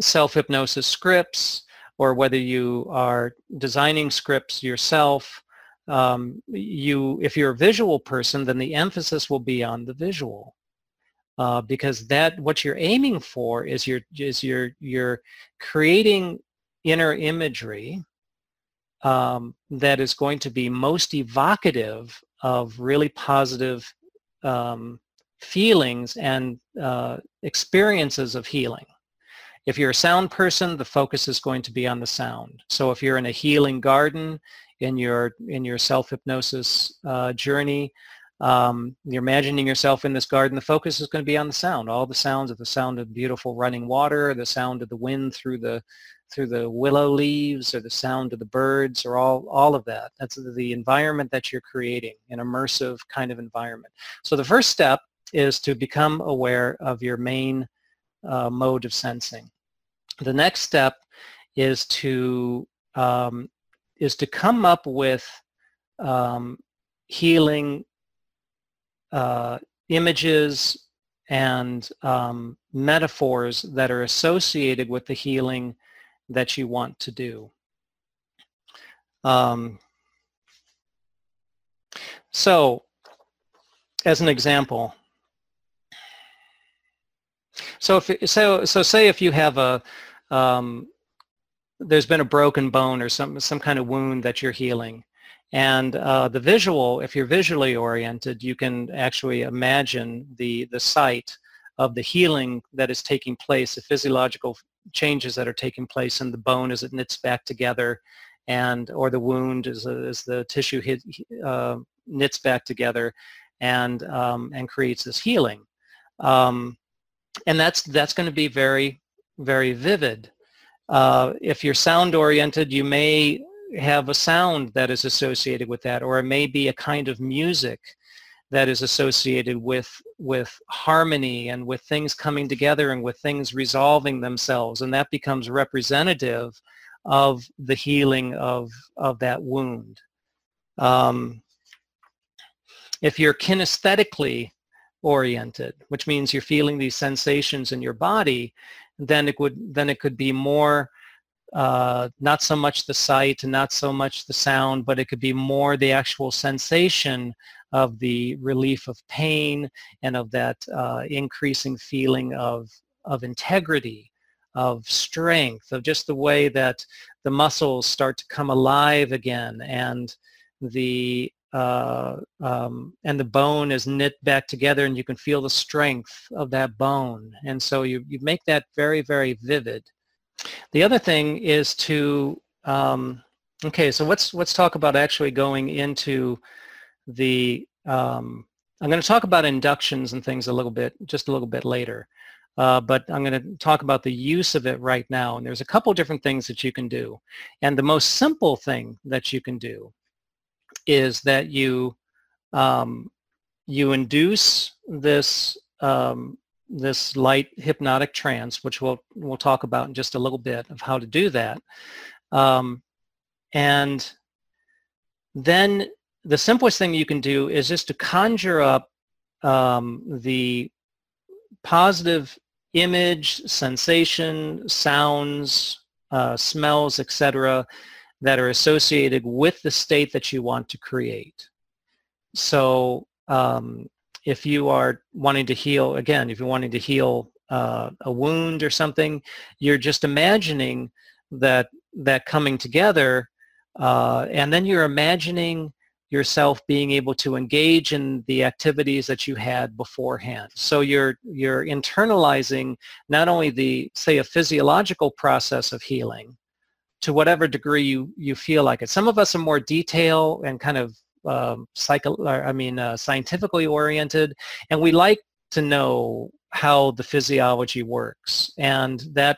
self-hypnosis scripts or whether you are designing scripts yourself um, you, if you're a visual person, then the emphasis will be on the visual. Uh, because that what you're aiming for is you're is you're you're creating inner imagery um, that is going to be most evocative of really positive um, feelings and uh, experiences of healing. If you're a sound person, the focus is going to be on the sound. So if you're in a healing garden, in your in your self hypnosis uh, journey. Um, you're imagining yourself in this garden. The focus is going to be on the sound. All the sounds of the sound of beautiful running water, the sound of the wind through the through the willow leaves, or the sound of the birds, or all all of that. That's the environment that you're creating, an immersive kind of environment. So the first step is to become aware of your main uh, mode of sensing. The next step is to um, is to come up with um, healing uh, images and um, metaphors that are associated with the healing that you want to do. Um, so, as an example, so if so, so say if you have a um, there's been a broken bone or some, some kind of wound that you're healing. And uh, the visual, if you're visually oriented, you can actually imagine the, the site of the healing that is taking place, the physiological changes that are taking place in the bone as it knits back together and or the wound as, as the tissue hit, uh, knits back together and um, and creates this healing. Um, and that's that's going to be very very vivid. Uh, if you're sound oriented, you may have a sound that is associated with that, or it may be a kind of music that is associated with with harmony and with things coming together and with things resolving themselves, and that becomes representative of the healing of of that wound. Um, if you're kinesthetically oriented, which means you're feeling these sensations in your body, then it would then it could be more uh, not so much the sight and not so much the sound, but it could be more the actual sensation of the relief of pain and of that uh, increasing feeling of, of integrity, of strength, of just the way that the muscles start to come alive again and the uh, um, and the bone is knit back together and you can feel the strength of that bone. And so you, you make that very, very vivid. The other thing is to, um, okay, so let's, let's talk about actually going into the, um, I'm going to talk about inductions and things a little bit, just a little bit later. Uh, but I'm going to talk about the use of it right now. And there's a couple different things that you can do. And the most simple thing that you can do is that you um, you induce this um, this light hypnotic trance, which we'll we'll talk about in just a little bit of how to do that, um, and then the simplest thing you can do is just to conjure up um, the positive image, sensation, sounds, uh, smells, etc., that are associated with the state that you want to create. So um, if you are wanting to heal, again, if you're wanting to heal uh, a wound or something, you're just imagining that that coming together, uh, and then you're imagining yourself being able to engage in the activities that you had beforehand. So you're you're internalizing not only the say a physiological process of healing, to whatever degree you, you feel like it. Some of us are more detail and kind of um, psycho, I mean, uh, scientifically oriented, and we like to know how the physiology works. And that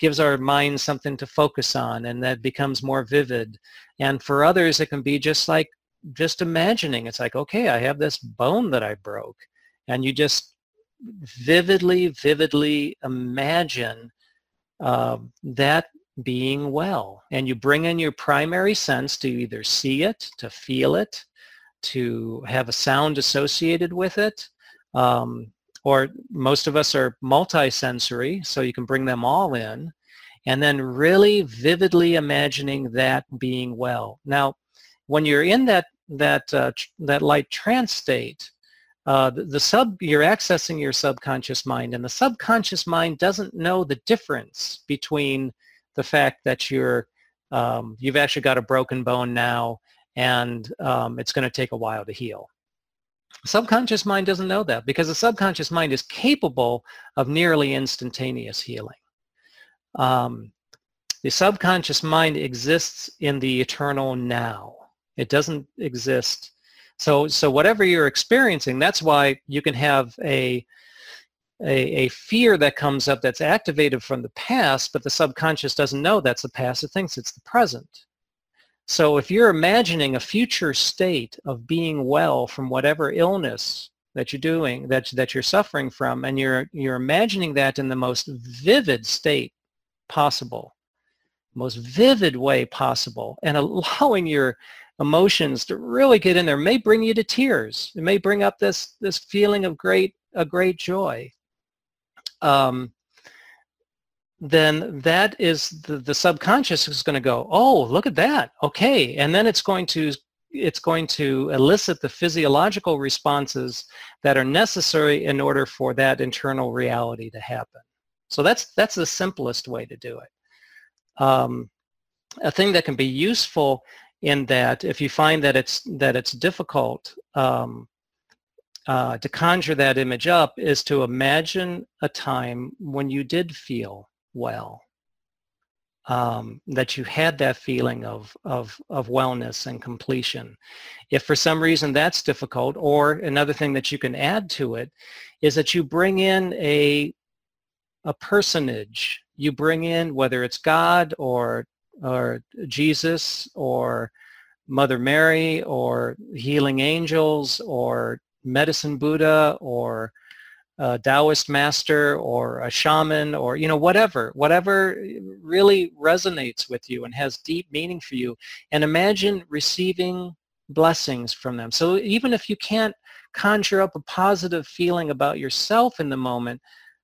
gives our mind something to focus on and that becomes more vivid. And for others, it can be just like, just imagining. It's like, okay, I have this bone that I broke. And you just vividly, vividly imagine uh, that being well. And you bring in your primary sense to either see it, to feel it, to have a sound associated with it, um, or most of us are multisensory, so you can bring them all in, and then really vividly imagining that being well. Now, when you're in that that uh, that light trance state, uh, the, the, sub you're accessing your subconscious mind, and the subconscious mind doesn't know the difference between the fact that you're um, you've actually got a broken bone now, and um, it's going to take a while to heal. Subconscious mind doesn't know that because the subconscious mind is capable of nearly instantaneous healing. Um, the subconscious mind exists in the eternal now. It doesn't exist. So, so whatever you're experiencing, that's why you can have a, a, a fear that comes up that's activated from the past, but the subconscious doesn't know that's the past. It thinks it's the present. So if you're imagining a future state of being well from whatever illness that you're doing, that, that you're suffering from, and you're, you're imagining that in the most vivid state possible, most vivid way possible, and allowing your emotions to really get in there may bring you to tears. It may bring up this, this feeling of great, a great joy. Um, then that is the, the subconscious is going to go, oh, look at that. Okay. And then it's going to it's going to elicit the physiological responses that are necessary in order for that internal reality to happen. So that's that's the simplest way to do it. Um, a thing that can be useful in that if you find that it's that it's difficult um, uh, to conjure that image up is to imagine a time when you did feel well. Um, that you had that feeling of, of, of wellness and completion. If for some reason that's difficult, or another thing that you can add to it is that you bring in a, a personage. You bring in, whether it's God or, or Jesus or Mother Mary or healing angels or medicine Buddha or a Taoist master or a shaman or, you know, whatever, whatever really resonates with you and has deep meaning for you. And imagine receiving blessings from them. So even if you can't conjure up a positive feeling about yourself in the moment,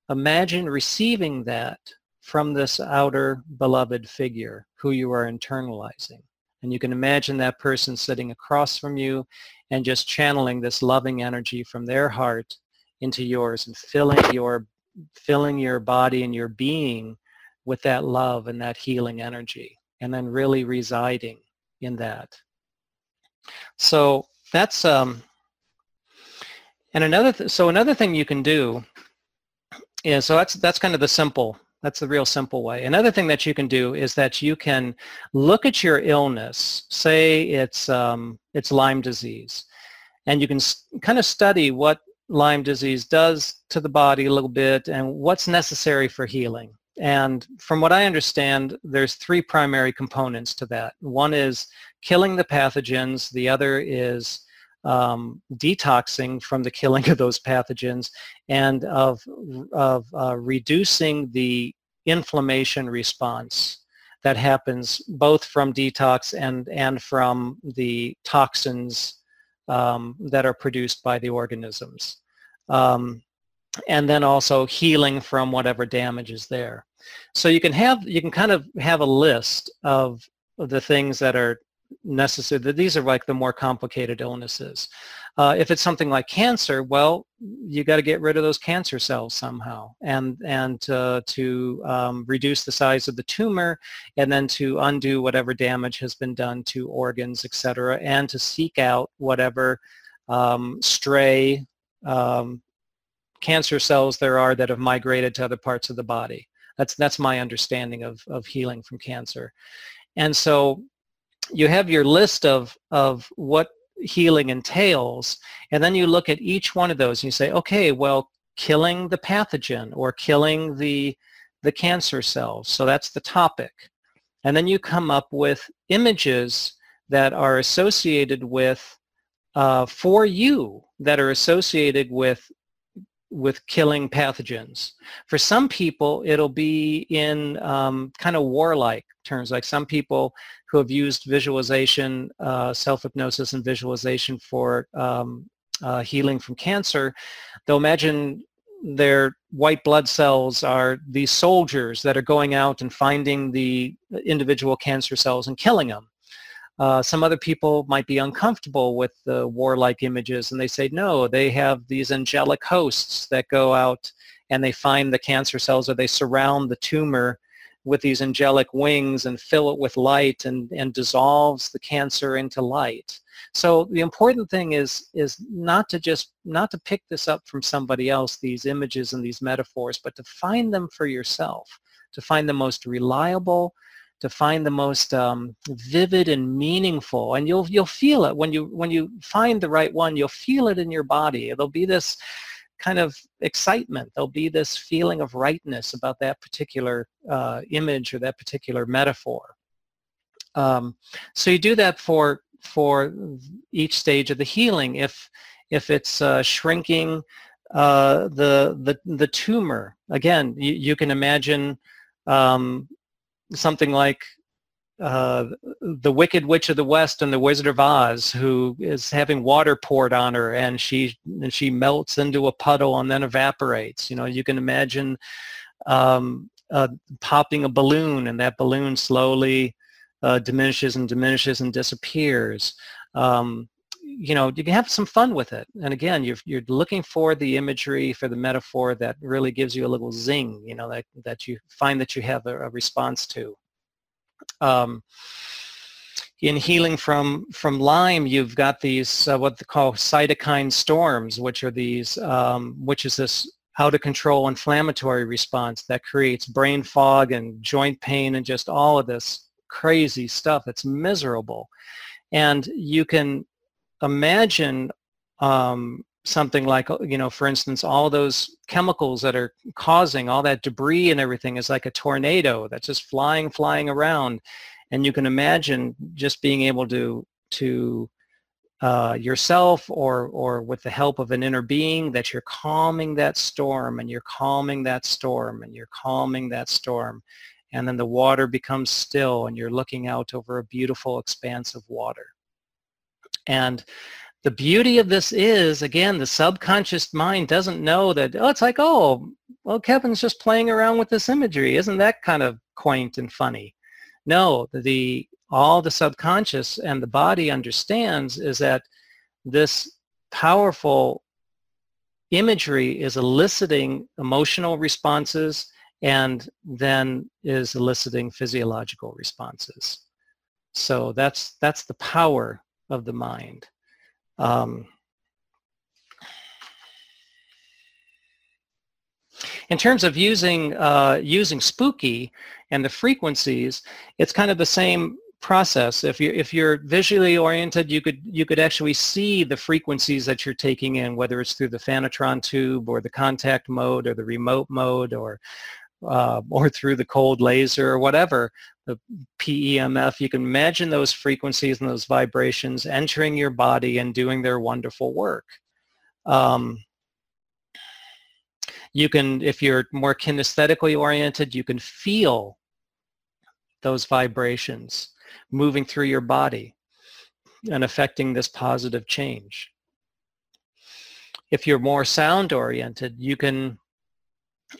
imagine receiving that from this outer beloved figure who you are internalizing. And you can imagine that person sitting across from you and just channeling this loving energy from their heart into yours and filling your filling your body and your being with that love and that healing energy and then really residing in that. So that's um and another th- so another thing you can do is so that's that's kind of the simple that's the real simple way. Another thing that you can do is that you can look at your illness, say it's um, it's Lyme disease, and you can kind of study what Lyme disease does to the body a little bit and what's necessary for healing. And from what I understand, there's three primary components to that. One is killing the pathogens. The other is um, detoxing from the killing of those pathogens and of, of uh, reducing the inflammation response that happens both from detox and, and from the toxins um, that are produced by the organisms. Um, and then also healing from whatever damage is there. So you can have, you can kind of have a list of the things that are necessary. These are like the more complicated illnesses. Uh, if it's something like cancer, well, you got to get rid of those cancer cells somehow, and and uh, to um, reduce the size of the tumor, and then to undo whatever damage has been done to organs, et cetera, and to seek out whatever um, stray um, cancer cells there are that have migrated to other parts of the body. That's that's my understanding of of healing from cancer, and so you have your list of of what healing entails, and then you look at each one of those and you say, okay, well, killing the pathogen or killing the, the cancer cells. So that's the topic. And then you come up with images that are associated with, uh, for you, that are associated with with killing pathogens. For some people, it'll be in um, kind of warlike terms. Like some people who have used visualization, uh, self-hypnosis and visualization for um, uh, healing from cancer, they'll imagine their white blood cells are these soldiers that are going out and finding the individual cancer cells and killing them. Uh, some other people might be uncomfortable with the warlike images and they say no, they have these angelic hosts that go out and they find the cancer cells or they surround the tumor with these angelic wings and fill it with light and, and dissolves the cancer into light. So the important thing is, is not to just, not to pick this up from somebody else, these images and these metaphors, but to find them for yourself, to find the most reliable, to find the most um, vivid and meaningful and you'll you'll feel it when you when you find the right one you'll feel it in your body There'll be this kind of excitement. There'll be this feeling of rightness about that particular uh, image or that particular metaphor. Um, so you do that for for each stage of the healing. If if it's uh, shrinking uh, the the the tumor, again, you, you can imagine um, something like uh, the Wicked Witch of the West and the Wizard of Oz, who is having water poured on her, and she and she melts into a puddle and then evaporates. You know, you can imagine um, uh, popping a balloon, and that balloon slowly uh, diminishes and diminishes and disappears. Um, you know, you can have some fun with it. And again, you're you're looking for the imagery, for the metaphor that really gives you a little zing. You know, that that you find that you have a, a response to. Um, in healing from from Lyme, you've got these uh, what they call cytokine storms, which are these, um, which is this out of control inflammatory response that creates brain fog and joint pain and just all of this crazy stuff. It's miserable, and you can imagine um, something like, you know, for instance, all those chemicals that are causing all that debris and everything is like a tornado that's just flying, flying around. And you can imagine just being able to, to uh, yourself or, or with the help of an inner being that you're calming that storm and you're calming that storm and you're calming that storm. And then the water becomes still and you're looking out over a beautiful expanse of water. And the beauty of this is, again, the subconscious mind doesn't know that, oh, it's like, oh, well, Kevin's just playing around with this imagery. Isn't that kind of quaint and funny? No, the all the subconscious and the body understands is that this powerful imagery is eliciting emotional responses and then is eliciting physiological responses. So that's that's the power of the mind. Um, in terms of using uh, using spooky and the frequencies, it's kind of the same process. If you if you're visually oriented, you could you could actually see the frequencies that you're taking in, whether it's through the Phanotron tube or the contact mode or the remote mode or uh, or through the cold laser or whatever, the PEMF, you can imagine those frequencies and those vibrations entering your body and doing their wonderful work. Um, you can, if you're more kinesthetically oriented, you can feel those vibrations moving through your body and affecting this positive change. If you're more sound oriented, you can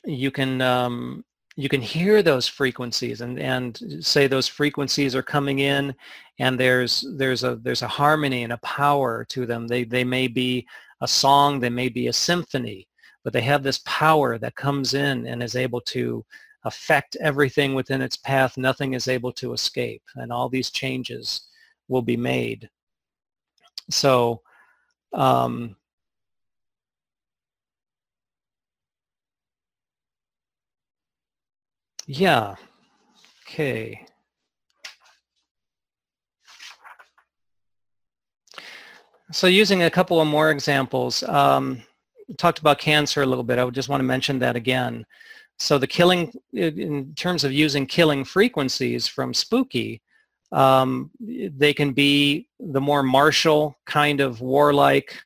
you can um, you can hear those frequencies and, and say those frequencies are coming in and there's there's a there's a harmony and a power to them. They they may be a song, they may be a symphony, but they have this power that comes in and is able to affect everything within its path. Nothing is able to escape and all these changes will be made. So um, Yeah. Okay. So using a couple of more examples, um, talked about cancer a little bit. I would just want to mention that again. So the killing, in terms of using killing frequencies from spooky, um, they can be the more martial kind of warlike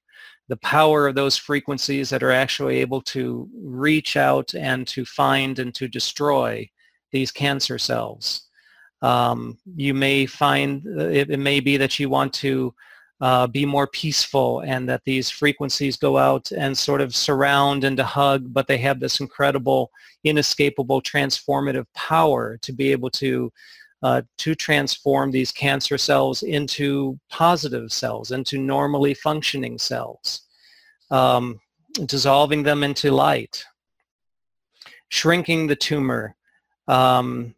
the power of those frequencies that are actually able to reach out and to find and to destroy these cancer cells. Um, you may find it, it, may be that you want to uh, be more peaceful and that these frequencies go out and sort of surround and to hug, but they have this incredible, inescapable, transformative power to be able to uh, to transform these cancer cells into positive cells, into normally functioning cells, um, dissolving them into light, shrinking the tumor, um,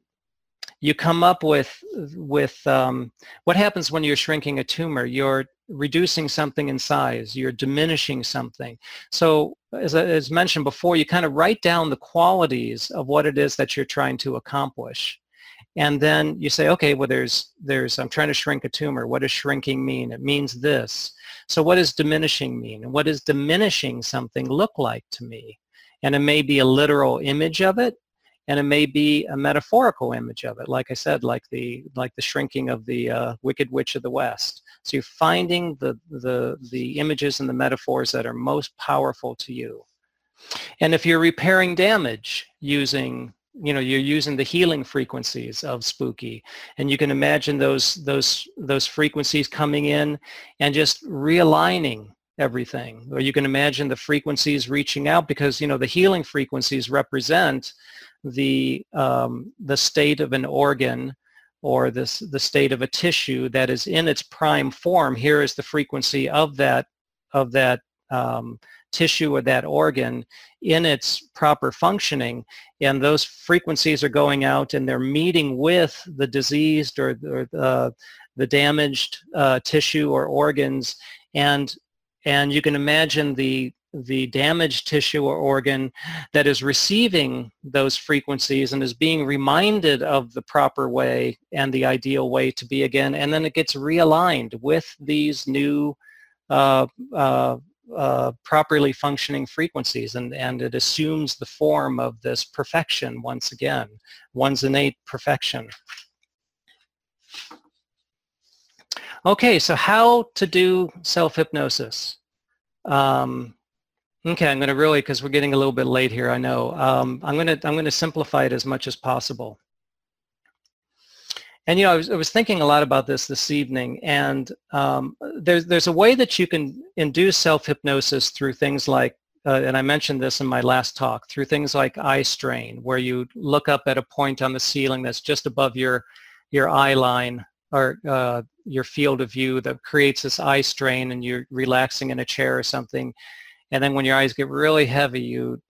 you come up with with um, what happens when you're shrinking a tumor. You're reducing something in size. You're diminishing something. So as, as mentioned before, you kind of write down the qualities of what it is that you're trying to accomplish. And then you say, okay, well, there's, there's, I'm trying to shrink a tumor. What does shrinking mean? It means this. So what does diminishing mean? And what does diminishing something look like to me? And it may be a literal image of it and it may be a metaphorical image of it like i said like the like the shrinking of the uh, wicked witch of the west so you're finding the the the images and the metaphors that are most powerful to you and if you're repairing damage using you know you're using the healing frequencies of spooky and you can imagine those those those frequencies coming in and just realigning everything or you can imagine the frequencies reaching out because you know the healing frequencies represent the, um, the state of an organ or this, the state of a tissue that is in its prime form. Here is the frequency of that, of that um, tissue or that organ in its proper functioning and those frequencies are going out and they're meeting with the diseased or, or the, the damaged uh, tissue or organs. And and you can imagine the the damaged tissue or organ that is receiving those frequencies and is being reminded of the proper way and the ideal way to be again. And then it gets realigned with these new uh, uh, uh, properly functioning frequencies and, and it assumes the form of this perfection once again, one's innate perfection. Okay, so how to do self-hypnosis. Um, Okay, I'm going to really, because we're getting a little bit late here, I know. Um, I'm going to I'm going to simplify it as much as possible. And you know, I was, I was thinking a lot about this this evening, and um, there's there's a way that you can induce self hypnosis through things like, uh, and I mentioned this in my last talk, through things like eye strain, where you look up at a point on the ceiling that's just above your your eye line or uh, your field of view that creates this eye strain, and you're relaxing in a chair or something. And then when your eyes get really heavy, you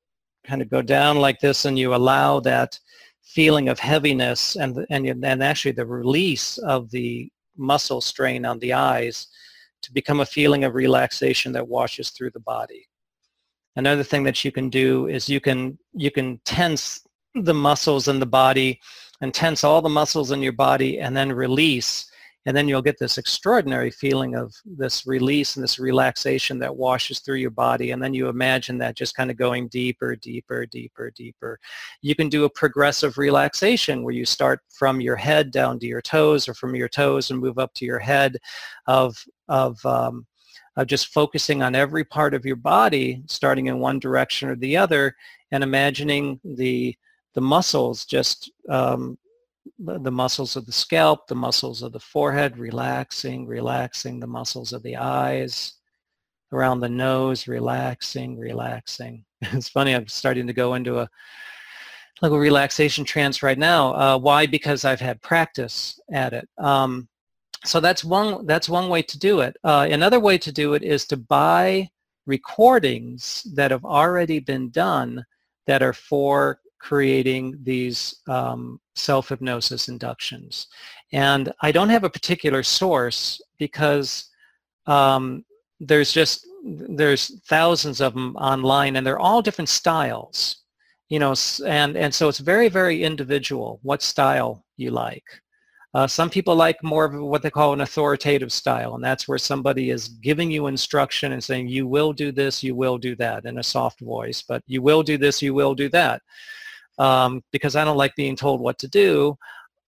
kind of go down like this and you allow that feeling of heaviness and, and, and actually the release of the muscle strain on the eyes to become a feeling of relaxation that washes through the body. Another thing that you can do is you can, you can tense the muscles in the body and tense all the muscles in your body and then release and then you'll get this extraordinary feeling of this release and this relaxation that washes through your body. And then you imagine that just kind of going deeper, deeper, deeper, deeper. You can do a progressive relaxation where you start from your head down to your toes or from your toes and move up to your head of, of, um, of just focusing on every part of your body, starting in one direction or the other, and imagining the the muscles just um, the muscles of the scalp, the muscles of the forehead, relaxing, relaxing the muscles of the eyes, around the nose, relaxing, relaxing. It's funny, I'm starting to go into a little relaxation trance right now. Uh, why? Because I've had practice at it. Um, so that's one that's one way to do it. Uh, another way to do it is to buy recordings that have already been done that are for creating these um, self-hypnosis inductions. And I don't have a particular source because um, there's just there's thousands of them online and they're all different styles you know and and so it's very very individual what style you like uh, some people like more of what they call an authoritative style, and that's where somebody is giving you instruction and saying, you will do this, you will do that in a soft voice, but you will do this, you will do that um, because I don't like being told what to do.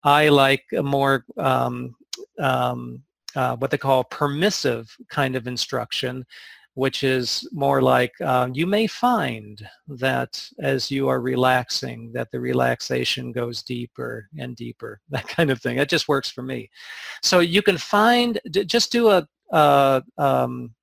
I like a more um, um, uh, what they call permissive kind of instruction which is more like uh, you may find that as you are relaxing, that the relaxation goes deeper and deeper, that kind of thing. That just works for me. So you can find, just do a, uh, um,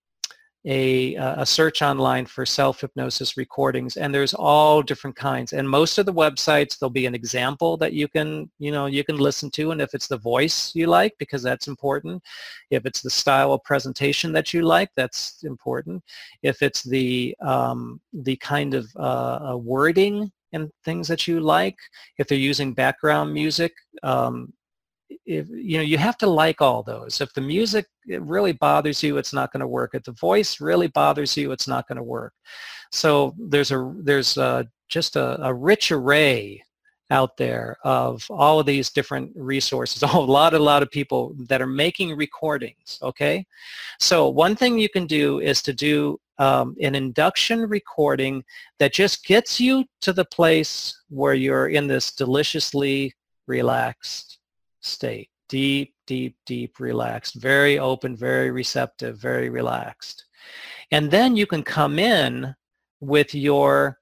a, a search online for self-hypnosis recordings and there's all different kinds and most of the websites there'll be an example that you can you know you can listen to and if it's the voice you like because that's important. If it's the style of presentation that you like that's important. If it's the um, the kind of uh, wording and things that you like if they're using background music um, if you know you have to like all those. If the music really bothers you it's not going to work. If the voice really bothers you it's not going to work. So there's a there's a, just a, a rich array out there of all of these different resources. A lot a lot of people that are making recordings okay? So one thing you can do is to do um, an induction recording that just gets you to the place where you're in this deliciously relaxed state. Deep, deep, deep relaxed. Very open, very receptive, very relaxed. And then you can come in with your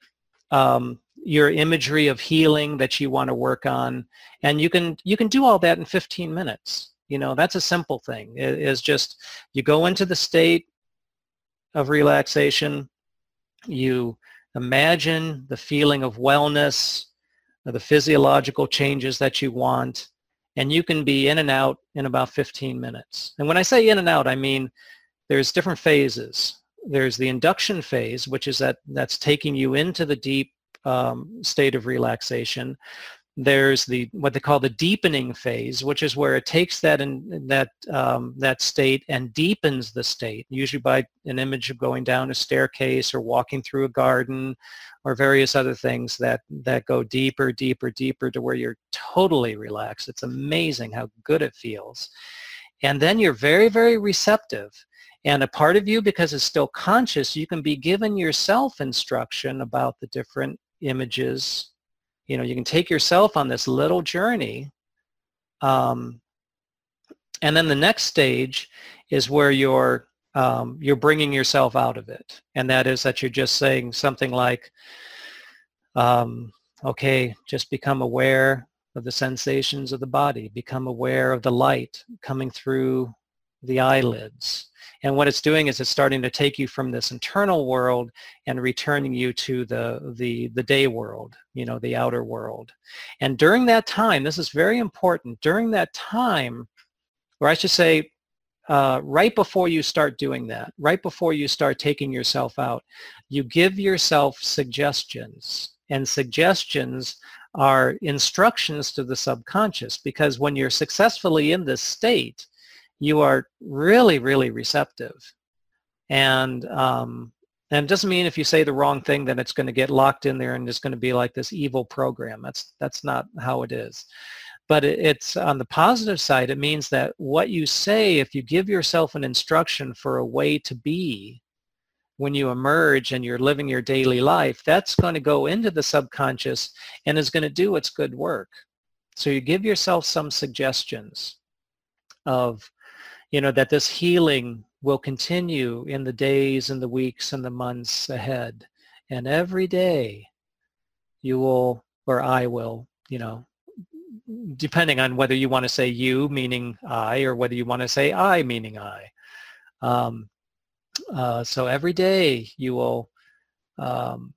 um, your imagery of healing that you want to work on, and you can you can do all that in 15 minutes. You know, that's a simple thing. It is just you go into the state of relaxation, you imagine the feeling of wellness, the physiological changes that you want, and you can be in and out in about 15 minutes. And when I say in and out, I mean there's different phases. There's the induction phase, which is that that's taking you into the deep um, state of relaxation. There's the what they call the deepening phase, which is where it takes that in, that um, that state and deepens the state, usually by an image of going down a staircase or walking through a garden or various other things that, that go deeper, deeper, deeper to where you're totally relaxed. It's amazing how good it feels. And then you're very, very receptive. And a part of you, because it's still conscious, you can be given yourself instruction about the different images. You know, you can take yourself on this little journey. Um, and then the next stage is where you're um, you're bringing yourself out of it. And that is that you're just saying something like, um, okay, just become aware of the sensations of the body, become aware of the light coming through the eyelids. And what it's doing is it's starting to take you from this internal world and returning you to the, the, the day world, you know, the outer world. And during that time, this is very important, during that time, or I should say uh, right before you start doing that, right before you start taking yourself out, you give yourself suggestions. And suggestions are instructions to the subconscious because when you're successfully in this state, you are really, really receptive. And um, and it doesn't mean if you say the wrong thing that it's going to get locked in there and it's going to be like this evil program. That's that's not how it is. But it's on the positive side, it means that what you say, if you give yourself an instruction for a way to be when you emerge and you're living your daily life, that's going to go into the subconscious and is going to do its good work. So you give yourself some suggestions of, you know, that this healing will continue in the days and the weeks and the months ahead. And every day you will, or I will, you know, depending on whether you want to say you meaning I or whether you want to say I meaning I. Um, uh, so every day you will um,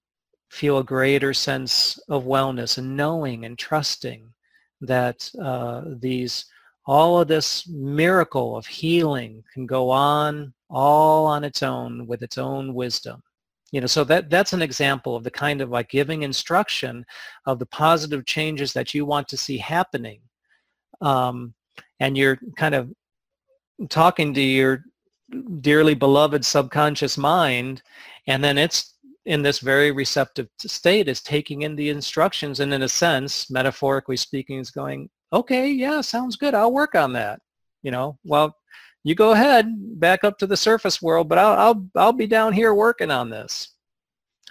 feel a greater sense of wellness and knowing and trusting that uh, these all of this miracle of healing can go on all on its own with its own wisdom. You know, so that that's an example of the kind of like giving instruction of the positive changes that you want to see happening. Um, and you're kind of talking to your dearly beloved subconscious mind, and then it's in this very receptive state is taking in the instructions and in a sense, metaphorically speaking, is going, okay, yeah, sounds good. I'll work on that. You know, well, you go ahead, back up to the surface world, but I'll, I'll, I'll be down here working on this.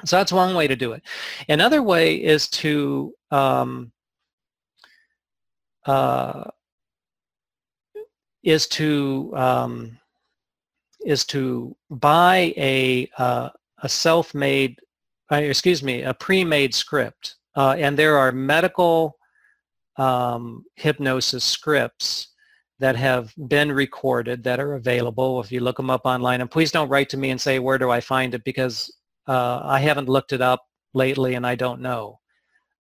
So that's one way to do it. Another way is to um, uh, is to um, is to buy a, uh, a self-made, uh, excuse me, a pre-made script. Uh, and there are medical um, hypnosis scripts that have been recorded that are available if you look them up online. And please don't write to me and say, where do I find it? Because uh, I haven't looked it up lately and I don't know.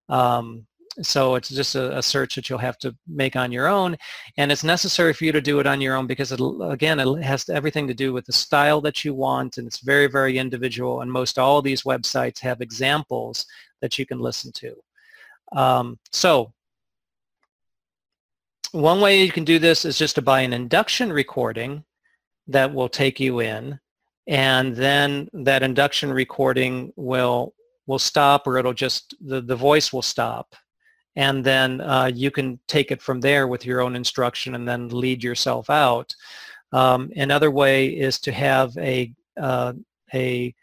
Um, so it's just a, a, search that you'll have to make on your own. And it's necessary for you to do it on your own because, it, again, it has everything to do with the style that you want and it's very, very individual. And most all these websites have examples that you can listen to. Um, so one way you can do this is just to buy an induction recording that will take you in and then that induction recording will will stop or it'll just the, the voice will stop and then uh, you can take it from there with your own instruction and then lead yourself out. Um, another way is to have a, uh, a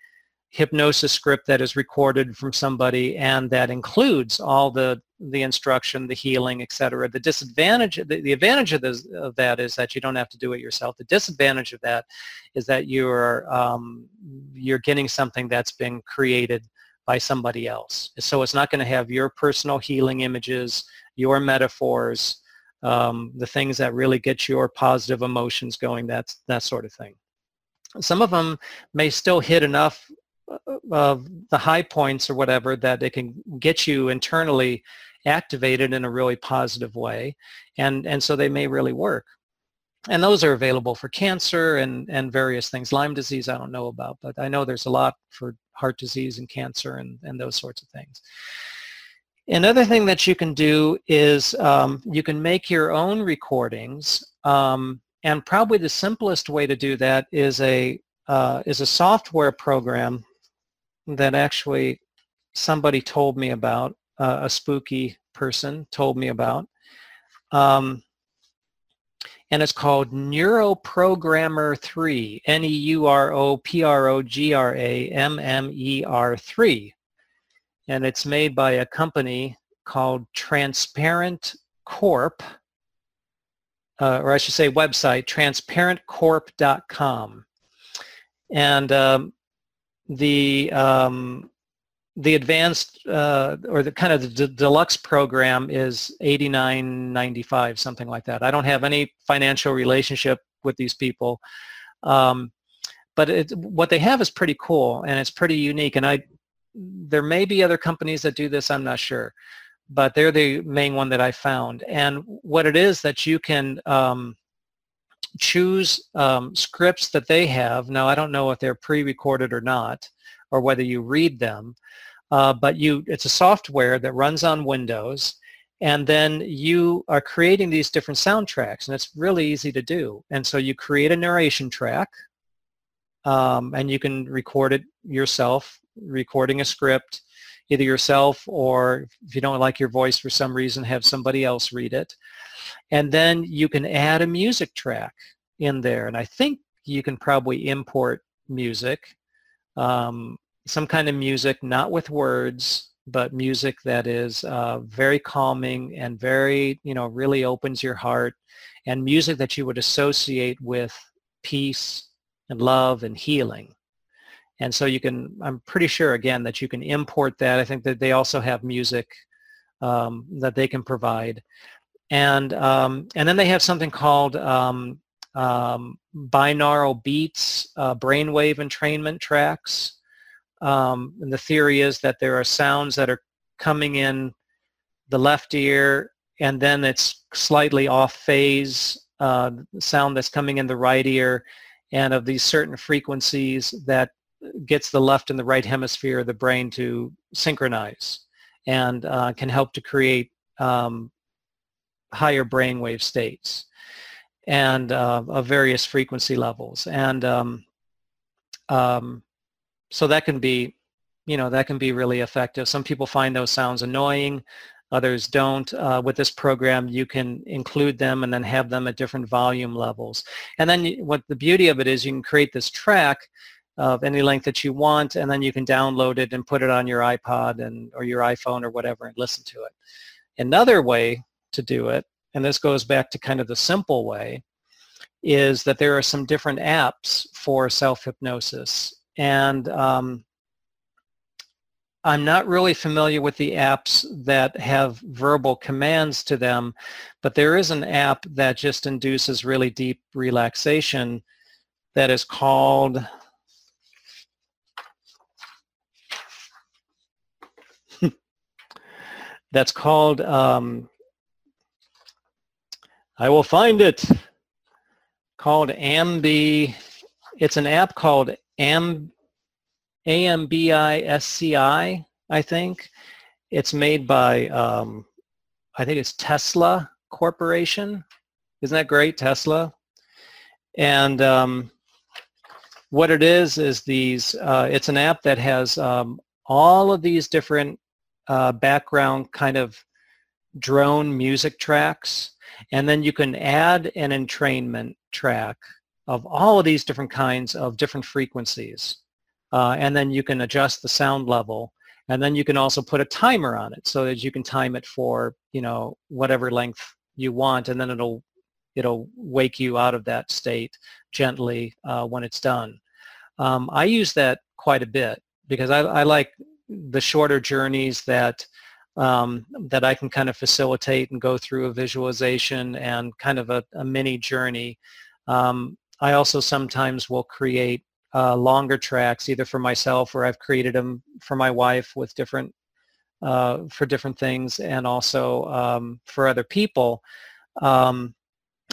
hypnosis script that is recorded from somebody and that includes all the the instruction, the healing, etc. The disadvantage, the, the advantage of, this, of that is that you don't have to do it yourself. The disadvantage of that is that you're um, you're getting something that's been created by somebody else. So it's not going to have your personal healing images, your metaphors, um, the things that really get your positive emotions going, that's, that sort of thing. Some of them may still hit enough uh, of the high points or whatever that it can get you internally activated in a really positive way. And and so they may really work. And those are available for cancer and and various things. Lyme disease i don't know about but i know there's a lot for heart disease and cancer and, and those sorts of things. Another thing that you can do is um, you can make your own recordings um, and probably the simplest way to do that is a uh, is a software program that actually somebody told me about, uh, a spooky person told me about. Um, and it's called Neuroprogrammer 3, N-E-U-R-O-P-R-O-G-R-A-M-M-E-R 3. And it's made by a company called Transparent Corp, uh, or I should say website, transparentcorp.com. And um, the um, the advanced uh, or the kind of the deluxe program is 89.95 something like that. I don't have any financial relationship with these people um, but it, what they have is pretty cool and it's pretty unique and i there may be other companies that do this i'm not sure but they're the main one that i found. And what it is that you can um, choose um, scripts that they have now i don't know if they're pre-recorded or not or whether you read them. Uh, but you, it's a software that runs on Windows and then you are creating these different soundtracks and it's really easy to do. And so you create a narration track um, and you can record it yourself, recording a script, either yourself or if you don't like your voice for some reason, have somebody else read it. And then you can add a music track in there. And I think you can probably import music. Um, some kind of music, not with words, but music that is uh, very calming and very, you know, really opens your heart and music that you would associate with peace and love and healing. And so you can, I'm pretty sure again that you can import that. I think that they also have music um, that they can provide. And, um, and then they have something called um, um binaural beats, uh, brainwave entrainment tracks. Um, and the theory is that there are sounds that are coming in the left ear and then it's slightly off phase uh, sound that's coming in the right ear and of these certain frequencies that gets the left and the right hemisphere of the brain to synchronize and uh, can help to create um, higher brainwave states and uh, of various frequency levels. And um, um, so that can be, you know, that can be really effective. Some people find those sounds annoying, others don't. Uh, with this program, you can include them and then have them at different volume levels. And then you, what the beauty of it is you can create this track of any length that you want, and then you can download it and put it on your iPod and or your iPhone or whatever and listen to it. Another way to do it, and this goes back to kind of the simple way, is that there are some different apps for self-hypnosis. And um, I'm not really familiar with the apps that have verbal commands to them, but there is an app that just induces really deep relaxation that is called that's called um, I will find it called Ambi it's an app called Am AMBISCI, I think. It's made by, um, I think it's Tesla Corporation. Isn't that great, Tesla? And um, what it is is these, uh, it's an app that has um, all of these different uh, background kind of drone music tracks. And then you can add an entrainment track of all of these different kinds of different frequencies. Uh, and then you can adjust the sound level. And then you can also put a timer on it so that you can time it for, you know, whatever length you want. And then it'll, it'll wake you out of that state gently uh, when it's done. Um, I use that quite a bit because I, I like the shorter journeys that um, that I can kind of facilitate and go through a visualization and kind of a, a mini journey. Um, I also sometimes will create uh, longer tracks either for myself or I've created them for my wife with different uh, for different things and also um, for other people. Um,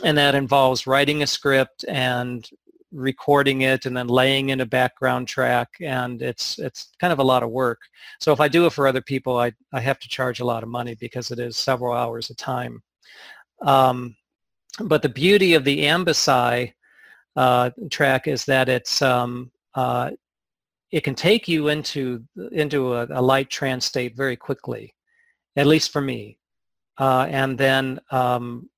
and that involves writing a script and recording it and then laying in a background track and it's it's kind of a lot of work. So if I do it for other people, I, I have to charge a lot of money because it is several hours of time. Um, but the beauty of the Ambisci uh, track is that it's um, uh, it can take you into into a, a, light trance state very quickly, at least for me, uh, and then um,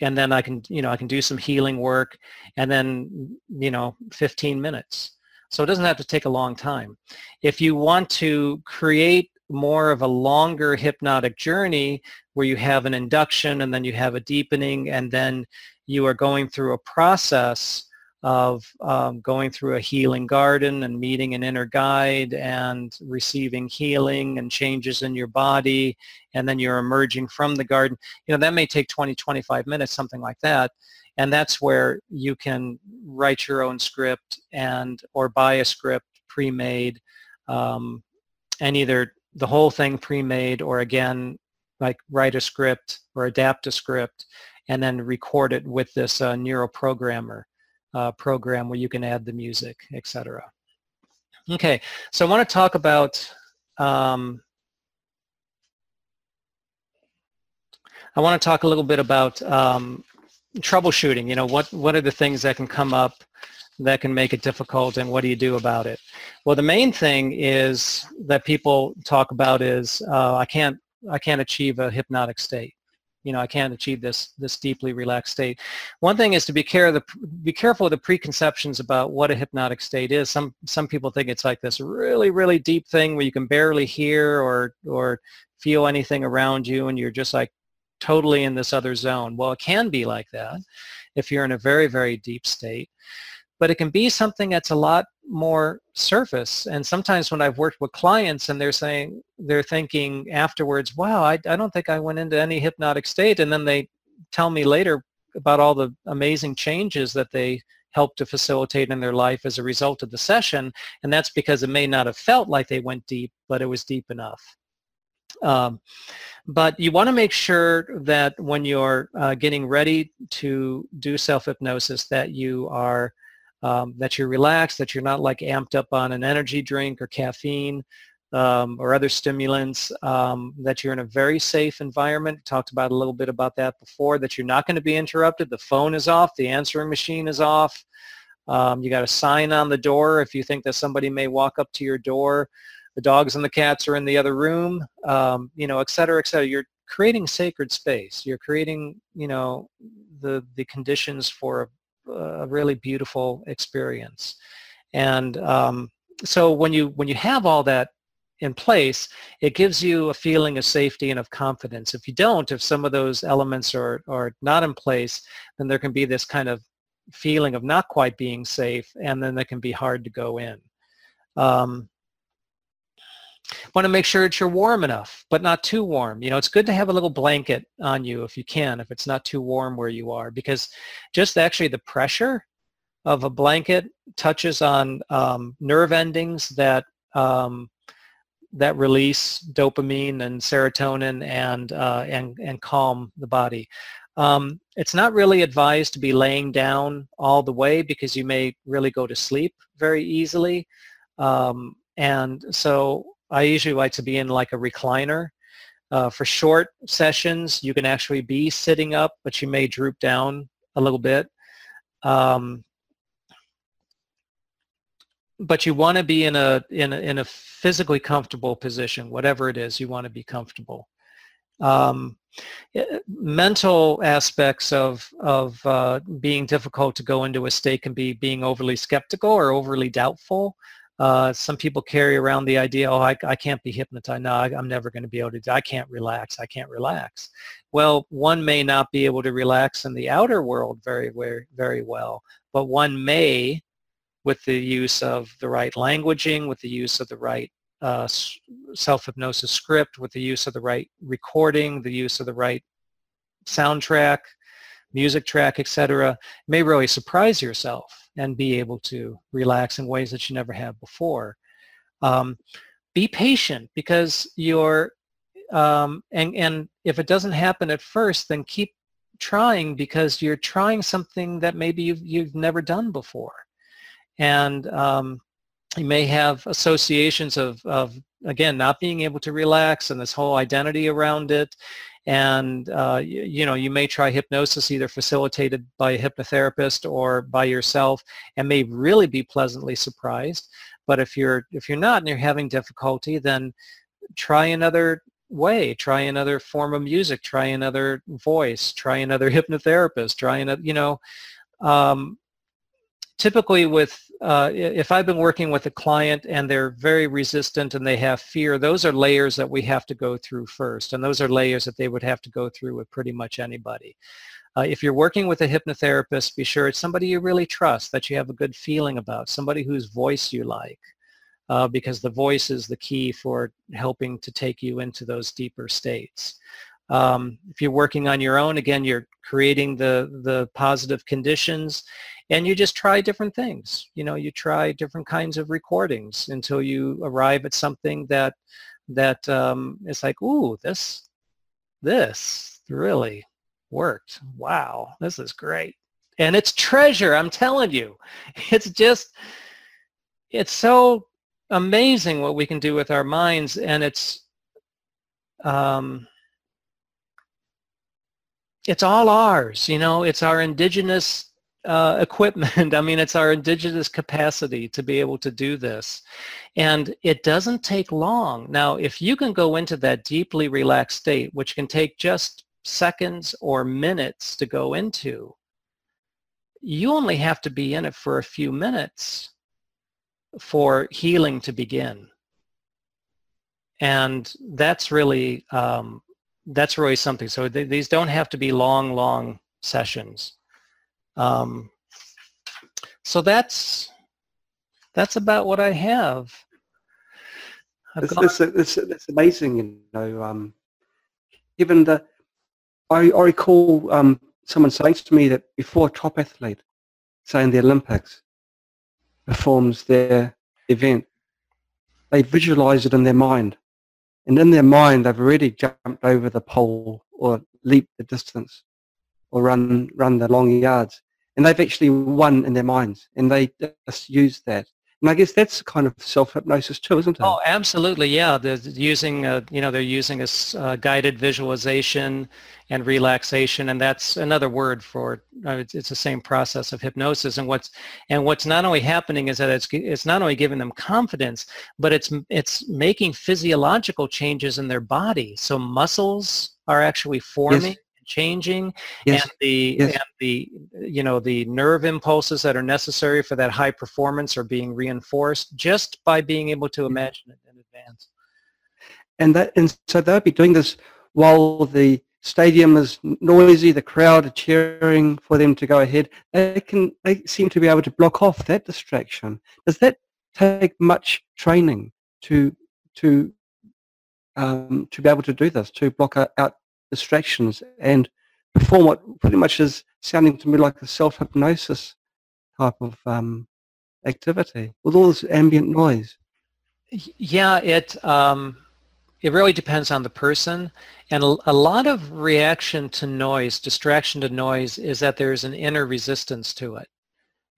and then I can you know I can do some healing work, and then you know 15 minutes. So it doesn't have to take a long time. If you want to create more of a longer hypnotic journey where you have an induction and then you have a deepening and then you are going through a process of um, going through a healing garden and meeting an inner guide and receiving healing and changes in your body and then you're emerging from the garden. You know that may take 20 25 minutes something like that and that's where you can write your own script and or buy a script pre-made um, and either the whole thing pre-made or again like write a script or adapt a script and then record it with this uh, neuroprogrammer uh, program where you can add the music, etc. Okay, so I want to talk about um, I want to talk a little bit about um, troubleshooting. You know, what what are the things that can come up that can make it difficult, and what do you do about it? Well, the main thing is that people talk about is uh, I can't I can't achieve a hypnotic state you know, I can't achieve this this deeply relaxed state. One thing is to be care the be careful of the preconceptions about what a hypnotic state is. Some some people think it's like this really really deep thing where you can barely hear or or feel anything around you, and you're just like totally in this other zone. Well, it can be like that if you're in a very very deep state but it can be something that's a lot more surface. And sometimes when I've worked with clients and they're saying, they're thinking afterwards, wow, I, I don't think I went into any hypnotic state. And then they tell me later about all the amazing changes that they helped to facilitate in their life as a result of the session. And that's because it may not have felt like they went deep, but it was deep enough. Um, but you want to make sure that when you're uh, getting ready to do self-hypnosis that you are um, that you're relaxed, that you're not like amped up on an energy drink or caffeine um, or other stimulants, um, that you're in a very safe environment. Talked about a little bit about that before, that you're not going to be interrupted. The phone is off, the answering machine is off. Um, you got a sign on the door if you think that somebody may walk up to your door. The dogs and the cats are in the other room, um, you know, et cetera, et cetera. You're creating sacred space. You're creating, you know, the, the conditions for a really beautiful experience. And um, so when you when you have all that in place, it gives you a feeling of safety and of confidence. If you don't, if some of those elements are, are not in place, then there can be this kind of feeling of not quite being safe, and then it can be hard to go in. Um, want to make sure that you're warm enough, but not too warm. You know, it's good to have a little blanket on you if you can, if it's not too warm where you are, because just actually the pressure of a blanket touches on um, nerve endings that um, that release dopamine and serotonin and uh, and and calm the body. Um, it's not really advised to be laying down all the way because you may really go to sleep very easily. Um, and so I usually like to be in like a recliner. Uh, for short sessions, you can actually be sitting up, but you may droop down a little bit. Um, but you want to be in a, in a in a physically comfortable position, whatever it is. You want to be comfortable. Um, mental aspects of of uh, being difficult to go into a state can be being overly skeptical or overly doubtful. Uh, some people carry around the idea, oh, I, I can't be hypnotized. No, I, am never going to be able to. I can't relax. I can't relax. Well, one may not be able to relax in the outer world very, very, very well, but one may, with the use of the right languaging, with the use of the right uh, self-hypnosis script, with the use of the right recording, the use of the right soundtrack, music track, etc., may really surprise yourself and be able to relax in ways that you never have before. Um, be patient because you're, um, and, and if it doesn't happen at first, then keep trying because you're trying something that maybe you've, you've never done before. And um, you may have associations of, of, again, not being able to relax and this whole identity around it and uh, you, you, know you may try hypnosis either facilitated by a hypnotherapist or by yourself and may really be pleasantly surprised. But if you're if you're not and you're having difficulty then try another way. Try another form of music. Try another voice. Try another hypnotherapist. Try another you know um, typically with uh, if I've been working with a client and they're very resistant and they have fear, those are layers that we have to go through first. And those are layers that they would have to go through with pretty much anybody. Uh, if you're working with a hypnotherapist, be sure it's somebody you really trust, that you have a good feeling about, somebody whose voice you like, uh, because the voice is the key for helping to take you into those deeper states. Um, if you're working on your own, again, you're creating the, the positive conditions and you just try different things. You know, you try different kinds of recordings until you arrive at something that that um, is like, ooh, this this really worked. Wow, this is great. And it's treasure, I'm telling you. It's just, it's so amazing what we can do with our minds and it's, um, it's all ours, you know, it's our indigenous uh, equipment. I mean, it's our indigenous capacity to be able to do this. And it doesn't take long. Now, if you can go into that deeply relaxed state, which can take just seconds or minutes to go into, you only have to be in it for a few minutes for healing to begin. And that's really, um, that's really something. So th these don't have to be long, long sessions. Um, so that's that's about what I have. It's, it's, it's, it's, amazing, you know. Um, given the, I, I recall um, someone saying to me that before a top athlete, say in the Olympics, performs their event, they visualize it in their mind. And in their mind, they've already jumped over the pole or leaped the distance or run run the long yards, and they've actually won in their minds, and they just use that. And I guess that's kind of self-hypnosis too, isn't it? Oh, absolutely, yeah. They're using, a, you know, they're using a uh, guided visualization and relaxation, and that's another word for uh, it's, it's, the same process of hypnosis. And what's and what's not only happening is that it's it's not only giving them confidence, but it's it's making physiological changes in their body. So muscles are actually forming. Yes changing yes. and the yes. and the you know the nerve impulses that are necessary for that high performance are being reinforced just by being able to imagine it in advance and that and so they'll be doing this while the stadium is noisy, the crowd are cheering for them to go ahead, they can they seem to be able to block off that distraction. Does that take much training to to um, to be able to do this, to block out distractions and perform what pretty much is sounding to me like a self-hypnosis type of um, activity with all this ambient noise? Yeah, it um, it really depends on the person, and a, lot of reaction to noise, distraction to noise, is that there is an inner resistance to it.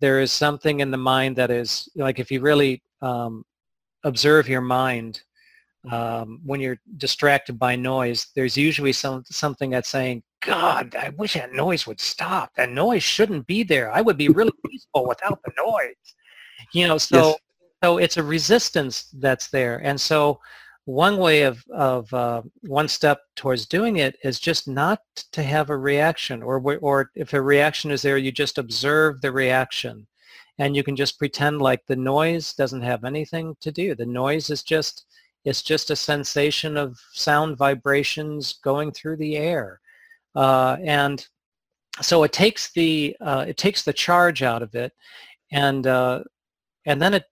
There is something in the mind that is like if you really um, observe your mind um, when you're distracted by noise, there's usually some something that's saying, God, I wish that noise would stop. That noise shouldn't be there. I would be really peaceful without the noise. You know, so yes. so it's a resistance that's there. And so one way of, of uh, one step towards doing it is just not to have a reaction or, or if a reaction is there, you just observe the reaction and you can just pretend like the noise doesn't have anything to do. The noise is just, it's just a sensation of sound vibrations going through the air. Uh, and so it takes the, uh, it takes the charge out of it and, uh, and then it,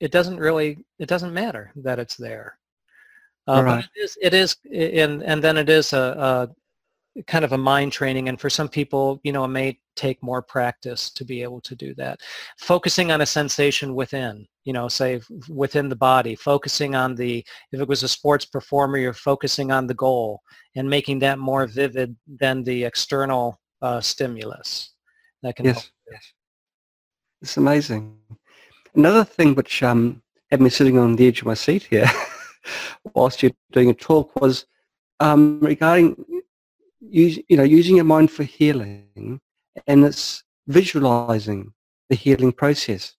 it doesn't really, it doesn't matter that it's there. Uh, right. But it is, it is, and and then it is a, a, kind of a mind training, and for some people, you know, it may take more practice to be able to do that. Focusing on a sensation within, you know, say within the body, focusing on the, if it was a sports performer, you're focusing on the goal and making that more vivid than the external uh, stimulus. That can yes. yes. It's amazing. Another thing which um, had me sitting on the edge of my seat here whilst you're doing a talk was um, regarding use, you know using your mind for healing and it's visualizing the healing process.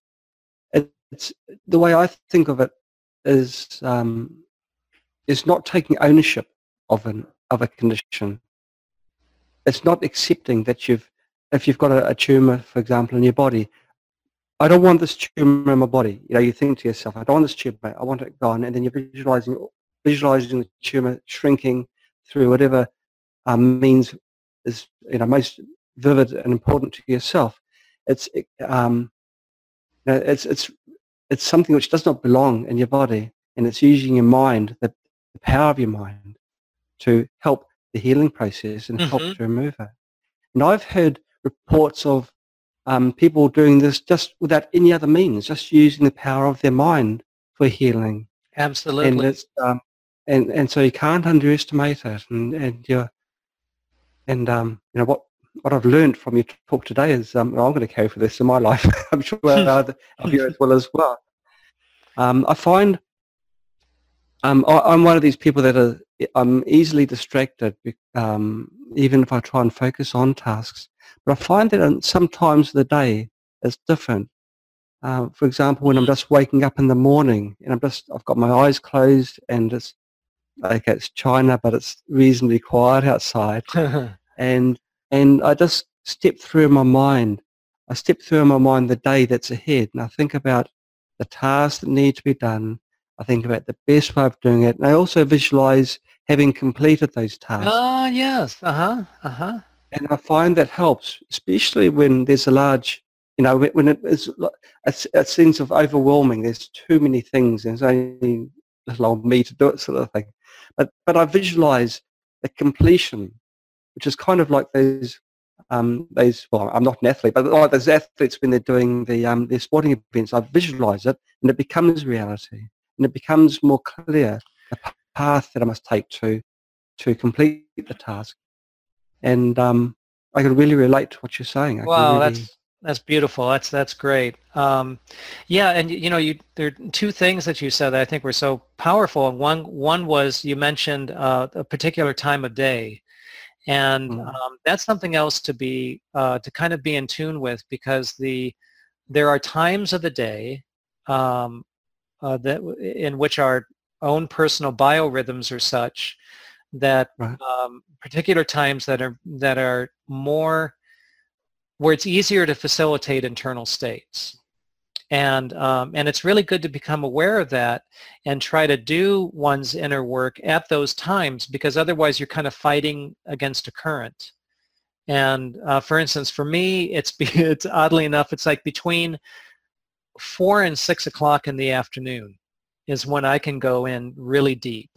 It's the way I think of it is um, is not taking ownership of an of a condition. It's not accepting that you've if you've got a, a tumor, for example, in your body, I don't want this tumor in my body. You know, you think to yourself, I don't want this tumor. I want it gone. And then you're visualizing, visualizing the tumor shrinking through whatever um, means is, you know, most vivid and important to yourself. It's, um, you know, it's, it's, it's something which does not belong in your body. And it's using your mind, the, the power of your mind to help the healing process and mm-hmm. help to remove it. And I've heard reports of um, people doing this just without any other means, just using the power of their mind for healing. Absolutely. And it's, um, and and so you can't underestimate it. And and you and um, you know what what I've learned from your talk today is um, I'm going to carry for this in my life. I'm sure uh, of you as well as well. Um, I find um, I, am one of these people that are I'm easily distracted, um, even if I try and focus on tasks. But I find that sometimes the day is different. Uh, for example, when I'm just waking up in the morning and I'm just, I've got my eyes closed and it's like it's China, but it's reasonably quiet outside. and, and I just step through my mind. I step through my mind the day that's ahead and I think about the tasks that need to be done. I think about the best way of doing it. And I also visualize having completed those tasks. Ah, uh, yes. Uh-huh. Uh-huh. And I find that helps, especially when there's a large, you know, when it is a, a sense of overwhelming. There's too many things. and There's only little old me to do it, sort of thing. But but I visualize the completion, which is kind of like those um, those. Well, I'm not an athlete, but like those athletes when they're doing the um, their sporting events. I visualize it, and it becomes reality, and it becomes more clear the path that I must take to to complete the task and um, I can really relate to what you're saying. I wow, really... that's that's beautiful. That's that's great. Um, yeah, and you know, you there are two things that you said that I think were so powerful. And One one was you mentioned uh, a particular time of day, and mm. um, that's something else to be uh, to kind of be in tune with because the there are times of the day um, uh, that in which our own personal biorhythms are such that right. um, particular times that are that are more where it's easier to facilitate internal states. And, um, and it's really good to become aware of that and try to do one's inner work at those times because otherwise you're kind of fighting against a current. And uh, for instance, for me, it's, it's oddly enough, it's like between four and six o'clock in the afternoon is when I can go in really deep.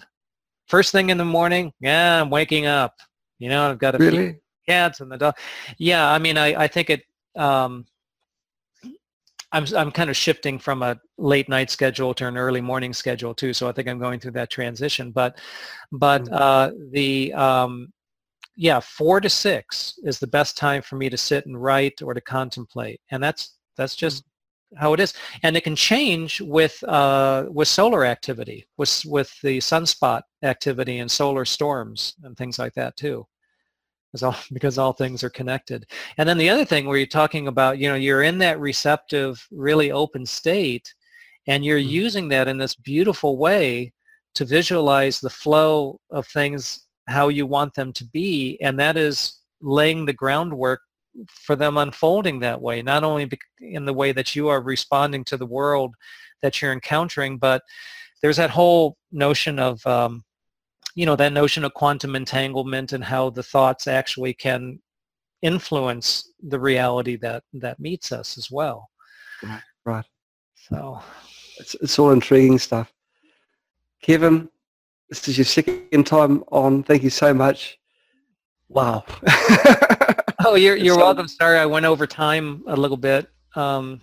First thing in the morning, yeah, I'm waking up. You know, I've got a really? cats and the dog. Yeah, I mean, I, I think it, um, I'm, I'm kind of shifting from a late night schedule to an early morning schedule too. So I think I'm going through that transition. But, but mm-hmm. uh, the um, yeah, four to six is the best time for me to sit and write or to contemplate, and that's that's just how it is. And it can change with uh, with solar activity, with with the sunspot activity and solar storms and things like that too because all, because all things are connected. And then the other thing where you're talking about, you know, you're in that receptive, really open state, and you're mm-hmm. using that in this beautiful way to visualize the flow of things how you want them to be, and that is laying the groundwork for them unfolding that way, not only in the way that you are responding to the world that you're encountering, but there's that whole notion of um, you know, that notion of quantum entanglement and how the thoughts actually can influence the reality that, that meets us as well. Right, right. So it's, it's all intriguing stuff. Kevin, this is your second time on. Thank you so much. Wow. oh, you're, you're welcome. Sorry, I went over time a little bit. Um,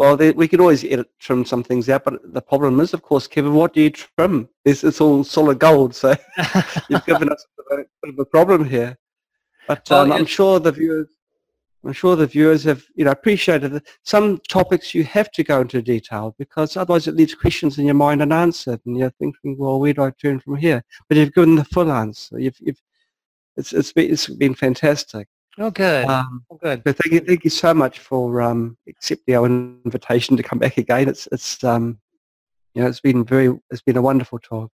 well, they, we could always edit, trim some things out, but the problem is, of course, Kevin, what do you trim? It's, it's all solid gold, so you've given us a bit of a problem here. But um, well, I'm sure the viewers, I'm sure the viewers have, you know, appreciated that some topics you have to go into detail because otherwise it leaves questions in your mind unanswered, and you're thinking, well, where do I turn from here? But you've given the full answer. You've, you've it's, it's been, it's been fantastic. Oh, good. Um, oh, good. But thank you, thank you so much for um, accepting our invitation to come back again. It's, it's, um, you know, it's been very, it's been a wonderful talk.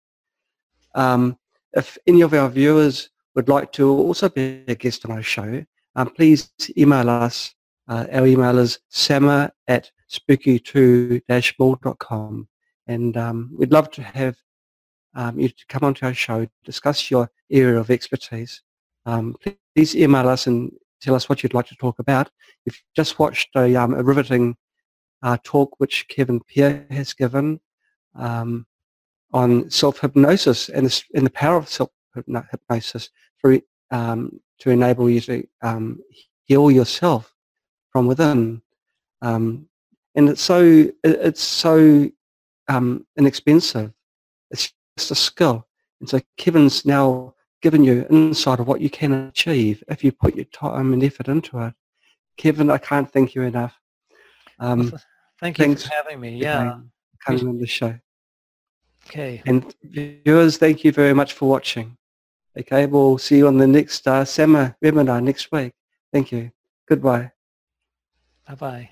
Um, if any of our viewers would like to also be a guest on our show, um, please email us. Uh, our email is sama at spooky2-mall.com. And um, we'd love to have um, you to come onto our show, discuss your area of expertise. Um, please email us and tell us what you'd like to talk about. If You've just watched a, um, a riveting uh, talk which Kevin Pierre has given um, on self-hypnosis and the, and the power of self-hypnosis for, um, to enable you to um, heal yourself from within. Um, and it's so it's so inexpensive. It's just a skill. And so Kevin's now given you insight of what you can achieve if you put your time and effort into it. Kevin, I can't thank you enough. Um, Thank you for having me. Yeah. Coming on the show. Okay. And viewers, thank you very much for watching. Okay, we'll see you on the next uh, SAMA webinar next week. Thank you. Goodbye. Bye-bye.